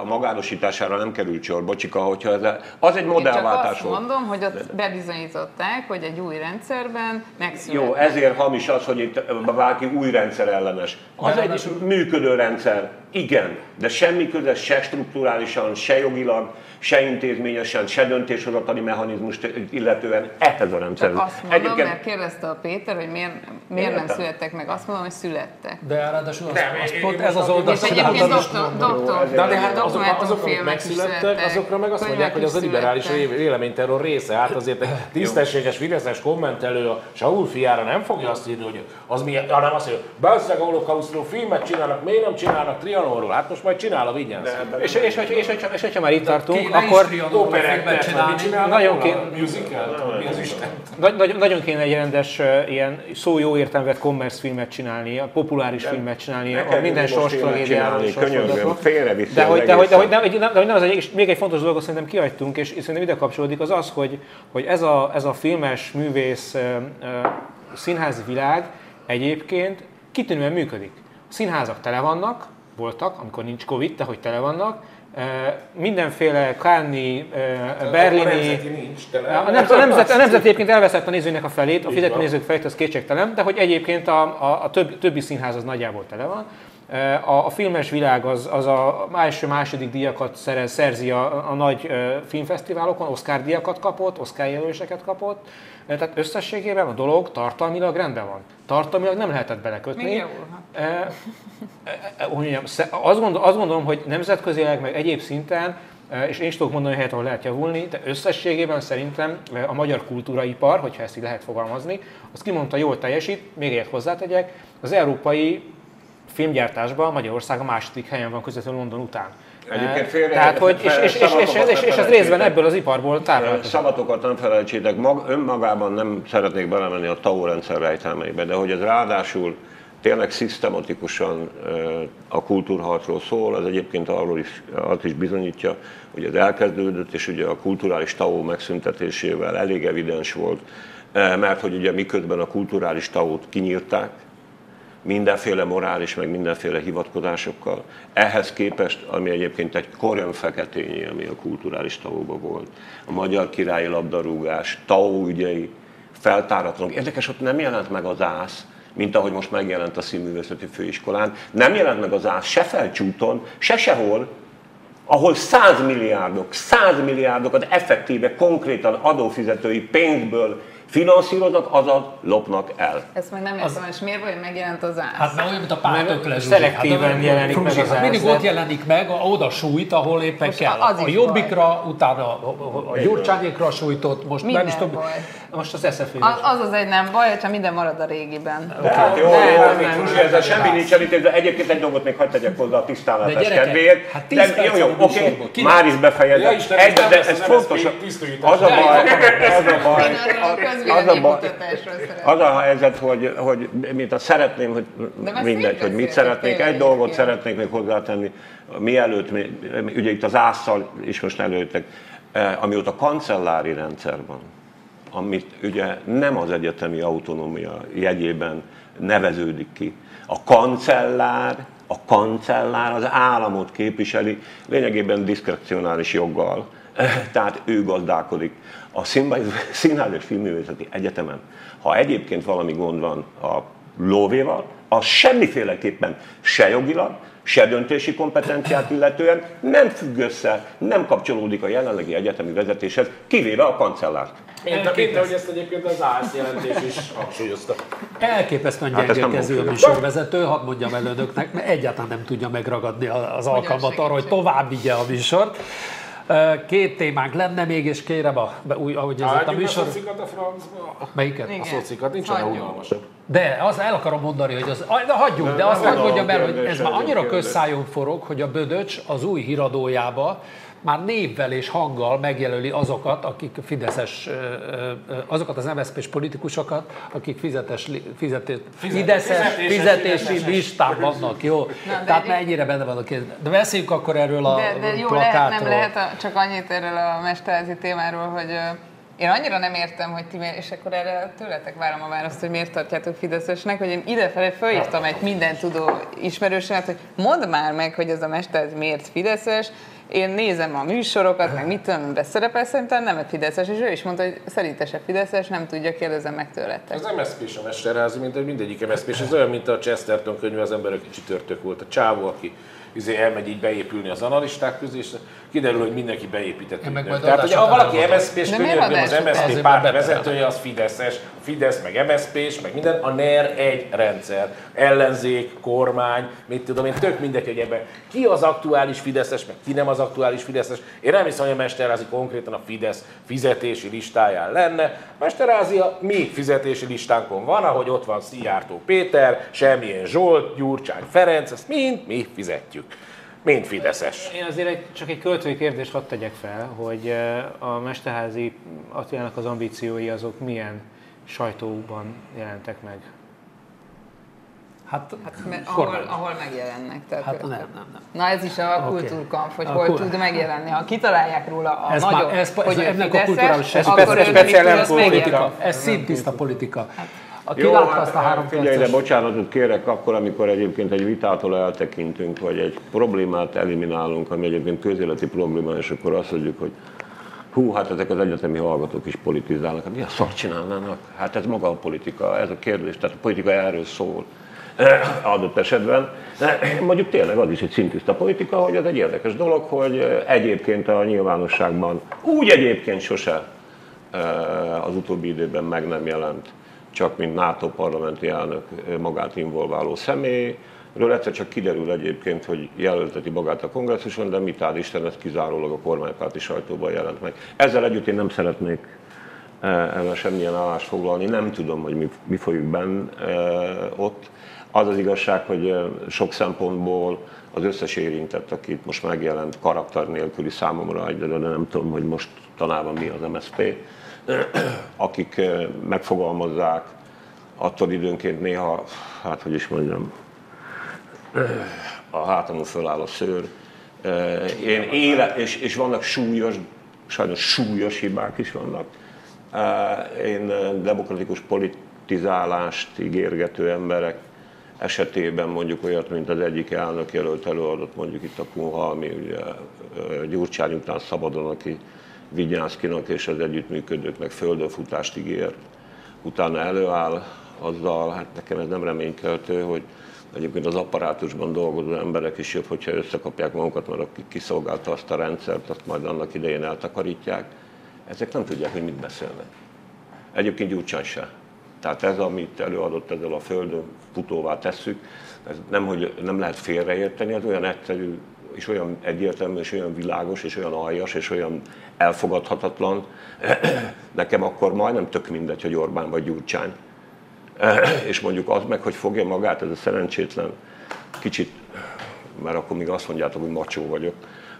a magánosítására nem került sor, bocsika, hogyha ez, az egy modellváltás volt. mondom, hogy ott bebizonyították, hogy egy új rendszerben megszületett. Jó, ezért hamis az, hogy itt bárki új rendszer ellenes. Az egy működő rendszer, igen, de semmi köze se strukturálisan, se jogilag, se intézményesen, se döntéshozatali mechanizmust illetően ehhez a rendszerhez. Csak azt mondom, Egyébként... mert kérdezte a Péter, hogy miért, miért nem születtek meg. Azt mondom, hogy születtek. De ráadásul az, az, az pont ez az oldal csinálta. Doktor, doktor, de, de hát azok, azok, amik megszülettek, azokra meg azt mondják, hogy az a liberális véleményterror része. Hát azért egy tisztességes fideszes kommentelő a Saul fiára nem fogja azt írni, hogy az mi, hanem azt mondja, bezzeg a holokausztról filmet csinálnak, miért nem csinálnak Trianonról? Hát most majd csinál a Vigyensz. És, és, és, és, és, és, hogyha már itt tartunk, akkor nagyon kéne, nagyon, nagyon kéne egy rendes, ilyen szó jó értelmet commerce filmet csinálni, a populáris filmet csinálni, a minden sors tragédiáról és de hogy, de, hogy, de, hogy, de, hogy, de, hogy nem az egy, és még egy fontos dolgot szerintem kihagytunk, és szerintem ide kapcsolódik, az az, hogy, hogy ez, a, ez a filmes, művész, színházi világ egyébként kitűnően működik. A színházak tele vannak, voltak, amikor nincs Covid, de hogy tele vannak, mindenféle Káni, berlini... A nemzeti nincs, a, nemzet, a, nemzet, a nemzet egyébként elveszett a nézőnek a felét, a fizető nézők felét, az kétségtelen, de hogy egyébként a, a, a többi, többi színház az nagyjából tele van. A, a filmes világ az, az a első-második díjakat szerez, szerzi a, a nagy filmfesztiválokon, Oscar díjakat kapott, Oscar jelöléseket kapott, tehát összességében a dolog tartalmilag rendben van. Tartalmilag nem lehetett belekötni. Még e, e, e, azt, gondolom, azt gondolom, hogy nemzetközileg, meg egyéb szinten és én is tudok mondani helyet, ahol lehet javulni, de összességében szerintem a magyar kultúraipar, hogyha ezt így lehet fogalmazni, az kimondta jól teljesít, még egyet hozzátegyek, az európai filmgyártásban Magyarország a második helyen van közvetlenül London után. Egyébként félre, Tehát, hogy, és, és, és, és, ez, és, és ez részben ebből az iparból táplálkozik. Szabatokat nem felejtsétek, mag, önmagában nem szeretnék belemenni a TAO rendszer rejtelmeibe, de hogy ez ráadásul tényleg szisztematikusan a kultúrharcról szól, ez egyébként arról is, azt is bizonyítja, hogy ez elkezdődött, és ugye a kulturális tau megszüntetésével elég evidens volt, mert hogy ugye miközben a kulturális tau-t kinyírták, mindenféle morális, meg mindenféle hivatkozásokkal. Ehhez képest, ami egyébként egy korön feketényi, ami a kulturális tau volt, a magyar királyi labdarúgás, tau ügyei, feltáratlanok. Érdekes, ott nem jelent meg az ász, mint ahogy most megjelent a színművészeti főiskolán. Nem jelent meg az ász se felcsúton, se sehol, ahol 100 milliárdok, 100 milliárdokat effektíve, konkrétan adófizetői pénzből finanszíroznak, azaz lopnak el. Ezt meg nem értem, és miért vagy megjelent az ász? Hát mert olyan, mint a pártok lesz. Szelektíven hát, jelenik meg az ász. Mindig ott jelenik meg, oda sújt, ahol éppen Most kell. az A is jobbikra, baj. utána a, a, a gyurcsányékra sújtott, most nem is Minden tudom. baj. Most az SZF Az, az az egy nem baj, hogyha minden marad a régiben. Hát jó, Nem, jó, nem, még nem. Fruzsi, ezzel semmi nincs elintézve. Egyébként egy dolgot még hagyd tegyek hozzá a De tisztánlátás kedvéért. hát tíz De jó, jó, a oké, már is befejezem. Egy, nem de ez az fontos. Az a baj, az a baj, a az a szeretném. az a helyzet, hogy, hogy mint a szeretném, hogy mindegy, hogy mit szeretnék. Egy dolgot egyébként. szeretnék még hozzátenni. Mielőtt, mi- ugye itt az ásszal is most előttek, eh, amióta kancellári rendszer van, amit ugye nem az egyetemi autonómia jegyében neveződik ki. A kancellár, a kancellár az államot képviseli, lényegében diszkrecionális joggal, tehát ő gazdálkodik. A Színház- Színház és Filmművészeti Egyetemen, ha egyébként valami gond van a lóvéval, az semmiféleképpen se jogilag, se döntési kompetenciát illetően nem függ össze, nem kapcsolódik a jelenlegi egyetemi vezetéshez, kivéve a kancellárt. Mint, mint ahogy ezt egyébként az ÁSZ jelentés is hangsúlyozta. Elképesztően Hát ezt nem gyengélkező a műsorvezető, hadd mondjam el önöknek, mert egyáltalán nem tudja megragadni az alkalmat arra, hogy tovább vigye a műsort. Két témánk lenne még, és kérem, a, úgy, ahogy ez itt a a műsor... szocikat a francba. Melyiket? A Igen. szocikat nincs olyan unalmasabb. De az el akarom mondani, hogy az, de hagyjuk, de Nem, azt hadd mondjam el, hogy ez már annyira közszájon forog, hogy a Bödöcs az új híradójába már névvel és hanggal megjelöli azokat, akik fideszes, azokat az MSZP-s politikusokat, akik fizetes, fizetés, fideszes, fizetéses, fizetési listán vannak, jó? de Tehát már ennyire benne van a kérdés. De beszéljünk akkor erről a De, de jó, lehet, plakátról. nem lehet a, csak annyit erről a mesterházi témáról, hogy én annyira nem értem, hogy ti miért, és akkor erre tőletek várom a választ, hogy miért tartjátok Fideszesnek, hogy én idefelé fölhívtam egy minden tudó ismerősemet, hogy mondd már meg, hogy ez a mesterházi miért Fideszes, én nézem a műsorokat, meg mit tudom, de szerepel, szerintem nem egy Fideszes, és ő is mondta, hogy szerinte se Fideszes, nem tudja, kérdezem meg tőletek. Az MSZP is a mesterházi, mint mindegyik MSZP, és ez olyan, mint a Chesterton könyv, az emberek egy csütörtök volt. A csávó, aki izé elmegy így beépülni az analisták közé, és kiderül, hogy mindenki beépített. Meg Tehát, hogy ha valaki. MSZP-s könyörgöm, az? MSZP párt vezetője, az Fideszes, Fidesz, meg MSZP-s, meg minden, a NER egy rendszer. Ellenzék, kormány, mit tudom én, tök mindegy, hogy ebben ki az aktuális Fideszes, meg ki nem az aktuális Fideszes. Én nem hiszem, hogy a Mesterházi konkrétan a Fidesz fizetési listáján lenne. Mesterházi a mi fizetési listánkon van, ahogy ott van Szijjártó Péter, semmilyen Zsolt, Gyurcsány Ferenc, ezt mind mi fizetjük. Mind Fideszes. Én azért egy, csak egy költői kérdést hadd tegyek fel, hogy a Mesterházi Attilának az ambíciói azok milyen sajtóban jelentek meg? Hát, Mert ahol, ahol megjelennek. Tehát Hát nem, nem, nem. Na ez is a kultúrkamp, hogy A hol kul- tud megjelenni. Ha kitalálják róla a Ez már- nagyon, ez- ez hogy ő ennek a kulturális- ez akkor speci- ő speciál mindig nem az politika. Ez szintiszta politika. A Jó, kilátta hát, azt a három figyelj, de bocsánatot kérek akkor, amikor egyébként egy vitától eltekintünk, vagy egy problémát eliminálunk, ami egyébként közéleti probléma, és akkor azt mondjuk, hogy hú, hát ezek az egyetemi hallgatók is politizálnak. Hát mi a szart csinálnának? Hát ez maga a politika, ez a kérdés. Tehát a politika erről szól adott esetben. Mondjuk tényleg az is egy szintiszta politika, hogy ez egy érdekes dolog, hogy egyébként a nyilvánosságban úgy egyébként sose eh, az utóbbi időben meg nem jelent, csak mint NATO parlamenti elnök eh, magát involváló személy. Ről egyszer csak kiderül egyébként, hogy jelölteti magát a kongresszuson, de mit áll Isten, ez kizárólag a kormánypárti sajtóban jelent meg. Ezzel együtt én nem szeretnék eh, ebben semmilyen állást foglalni, nem tudom, hogy mi, mi folyik benn eh, ott. Az az igazság, hogy eh, sok szempontból az összes érintett, akit most megjelent, karakter nélküli számomra, de, nem tudom, hogy most tanában mi az MSZP, akik megfogalmazzák attól időnként néha, hát hogy is mondjam, a hátamon föláll a szőr. Én éle, és, és vannak súlyos, sajnos súlyos hibák is vannak. Én demokratikus politizálást ígérgető emberek esetében mondjuk olyat, mint az egyik elnök jelölt előadott mondjuk itt a Kunhalmi, ugye Gyurcsány után szabadon, aki Vigyánszkinak és az együttműködőknek földönfutást ígért, utána előáll azzal, hát nekem ez nem reménykeltő, hogy egyébként az apparátusban dolgozó emberek is jobb, hogyha összekapják magukat, mert aki kiszolgálta azt a rendszert, azt majd annak idején eltakarítják. Ezek nem tudják, hogy mit beszélnek. Egyébként Gyurcsány se. Tehát ez, amit előadott ezzel a földön futóvá tesszük, ez nem, hogy nem lehet félreérteni, ez olyan egyszerű, és olyan egyértelmű, és olyan világos, és olyan aljas, és olyan elfogadhatatlan. Nekem akkor majdnem tök mindegy, hogy Orbán vagy Gyurcsány. És mondjuk az meg, hogy fogja magát ez a szerencsétlen kicsit, mert akkor még azt mondjátok, hogy macsó vagyok,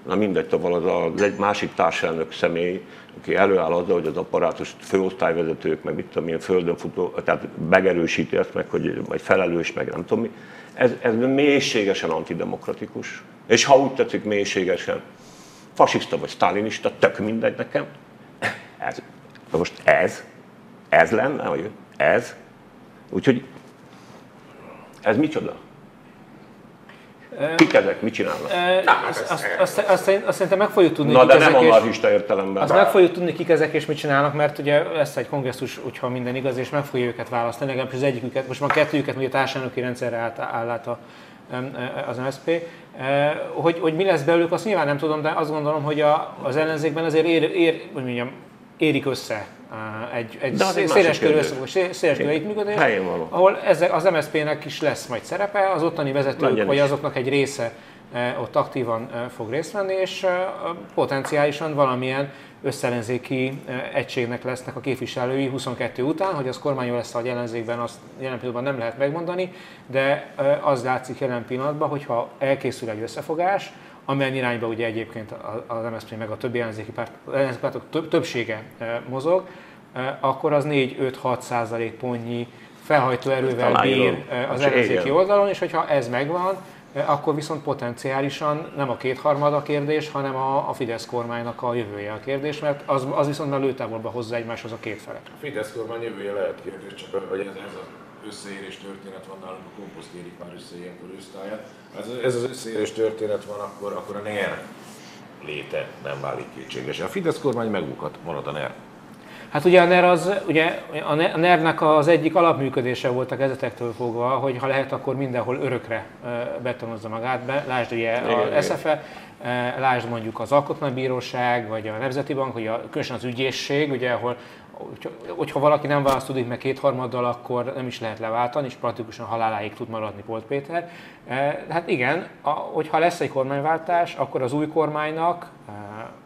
na mindegy, tovább az, az egy másik társelnök személy, aki előáll azzal, hogy az apparátus főosztályvezetők, meg mit tudom, milyen földön futó, tehát megerősíti ezt meg, hogy vagy felelős, meg nem tudom mi. Ez, ez mélységesen antidemokratikus. És ha úgy tetszik, mélységesen fasiszta vagy sztálinista, tök mindegy nekem. Ez, de most ez, ez lenne, vagy ez. Úgyhogy ez micsoda? Kik ezek? Mit csinálnak? Azt, azt, azt, azt, azt szerintem meg fogjuk tudni, Na de nem anarchista értelemben. azt meg fogjuk tudni, kik ezek és mit csinálnak, mert ugye lesz egy kongresszus, hogyha minden igaz, és meg fogja őket választani, legalábbis az egyiküket, most már kettőjüket, ugye társadalmi rendszerre állt, áll át a, az MSZP. Hogy, hogy mi lesz belőlük, azt nyilván nem tudom, de azt gondolom, hogy a, az ellenzékben azért ér, ér, hogy mondjam, érik össze egy, egy széles körű összefogás, széles körű együttműködés, ahol ezek, az MSZP-nek is lesz majd szerepe, az ottani vezetők, Legyen vagy is. azoknak egy része eh, ott aktívan eh, fog részt venni, és eh, potenciálisan valamilyen összellenzéki egységnek lesznek a képviselői 22 után, hogy az kormányon lesz vagy ellenzékben, azt jelen pillanatban nem lehet megmondani, de az látszik jelen pillanatban, hogyha elkészül egy összefogás, amelyen irányba ugye egyébként a- az MSZP meg a többi ellenzéki, párt, ellenzéki pártok több, többsége eh, mozog, eh, akkor az 4-5-6 százalék pontnyi felhajtó erővel bír eh, az ellenzéki oldalon, és hogyha ez megvan, akkor viszont potenciálisan nem a kétharmad a kérdés, hanem a, a Fidesz kormánynak a jövője a kérdés, mert az, az viszont már lőtávolba hozza egymáshoz a két felet. A Fidesz kormány jövője lehet kérdés, csak hogy ez, ez az összeérés történet van nálunk, a komposzt érik már össze ilyenkor ősztáját. Ez, ez az összeérés történet van, akkor, akkor a NER léte nem válik kétséges. A Fidesz kormány megbukhat, marad a NER. Hát ugye a NER az, ugye a NER- a NER-nek az egyik alapműködése volt a kezdetektől fogva, hogy ha lehet, akkor mindenhol örökre betonozza magát be. Lásd ugye Igen, a SFE, lásd mondjuk az Alkotmánybíróság, vagy a Nemzeti Bank, vagy a, különösen az ügyészség, ugye, ahol hogyha- valaki nem választódik meg kétharmaddal, akkor nem is lehet leváltani, és praktikusan haláláig tud maradni Polt Péter. E, Hát igen, a, hogyha lesz egy kormányváltás, akkor az új kormánynak, e,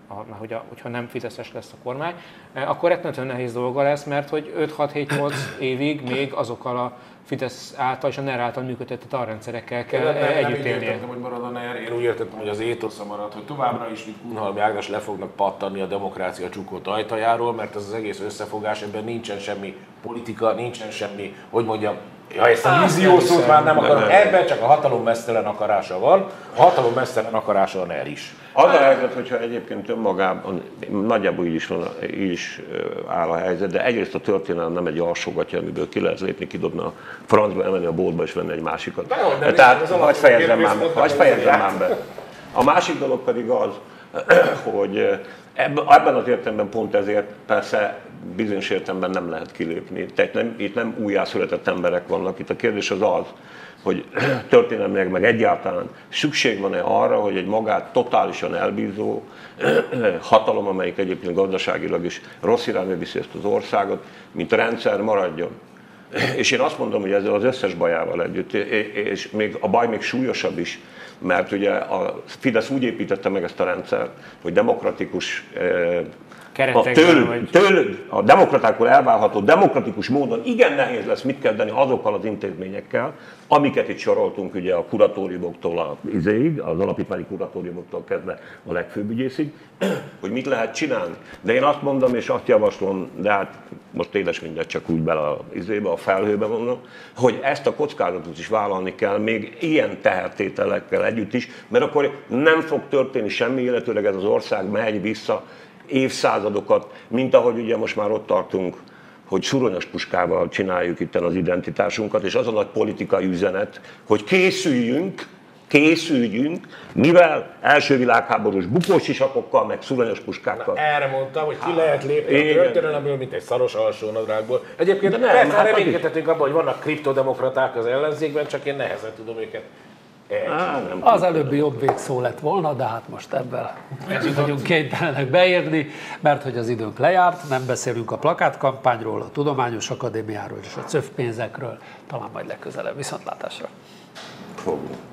a, hogy a, hogyha nem Fideszes lesz a kormány, e, akkor rettenetesen nehéz dolga lesz, mert hogy 5-6-7-8 évig még azokkal a Fidesz által és a NER által működtetett alrendszerekkel kell nem, nem, nem együtt élnie. értettem, hogy marad a NER, én úgy értettem, hogy az étosza marad, hogy továbbra is, mint Kunhalmi Ágnes le fognak pattanni a demokrácia csukott ajtajáról, mert ez az egész összefogás, ebben nincsen semmi politika, nincsen semmi, hogy mondjam, ja, ezt a vízió szót már nem akarom, ebben csak a hatalom mesztelen akarása van, a hatalom mesztelen akarása a NER is. Az a helyzet, hogyha egyébként önmagában, nagyjából így is, van, így is áll a helyzet, de egyrészt a történelem nem egy alsógatja, amiből ki lehet lépni, kidobni a francba, elmenni a boltba és venni egy másikat. Dehogy nem, Tehát, az hagyj fejezzem már, hogy fejezzem ez már be. A másik dolog pedig az, hogy ebben, ebben az értelemben pont ezért persze bizonyos értelemben nem lehet kilépni. Tehát nem, itt nem újjászületett emberek vannak, itt a kérdés az az, hogy történelmileg meg egyáltalán szükség van-e arra, hogy egy magát totálisan elbízó hatalom, amelyik egyébként gazdaságilag is rossz irányba viszi ezt az országot, mint rendszer maradjon. És én azt mondom, hogy ezzel az összes bajával együtt, és még a baj még súlyosabb is, mert ugye a Fidesz úgy építette meg ezt a rendszert, hogy demokratikus keretekben, tőlük, vagy- tőlük, a demokratákból elválható demokratikus módon igen nehéz lesz mit kezdeni azokkal az intézményekkel, amiket itt soroltunk ugye a kuratóriumoktól a izéig, az alapítványi kuratóriumoktól kezdve a legfőbb ügyészig, hogy mit lehet csinálni. De én azt mondom és azt javaslom, de hát most édes mindegy, csak úgy bele a izébe, a felhőbe mondom, hogy ezt a kockázatot is vállalni kell még ilyen tehertételekkel együtt is, mert akkor nem fog történni semmi, illetőleg ez az ország megy vissza évszázadokat, mint ahogy ugye most már ott tartunk, hogy suronyos puskával csináljuk itt az identitásunkat, és az a nagy politikai üzenet, hogy készüljünk, készüljünk, mivel első világháborús bukósisakokkal, meg szuronyos puskákkal. Erre mondtam, hogy ki lehet lépni a igen. történelemből, mint egy szaros alsónadrágból. Egyébként De nem, persze hát reménykedhetünk abban, hogy vannak kriptodemokraták az ellenzékben, csak én nehezen tudom őket Á, nem Az előbbi jobb végszó lett volna, de hát most ebben vagyunk kénytelenek beérni, mert hogy az időnk lejárt, nem beszélünk a plakátkampányról, a Tudományos Akadémiáról és a pénzekről, talán majd legközelebb. Viszontlátásra! fogunk.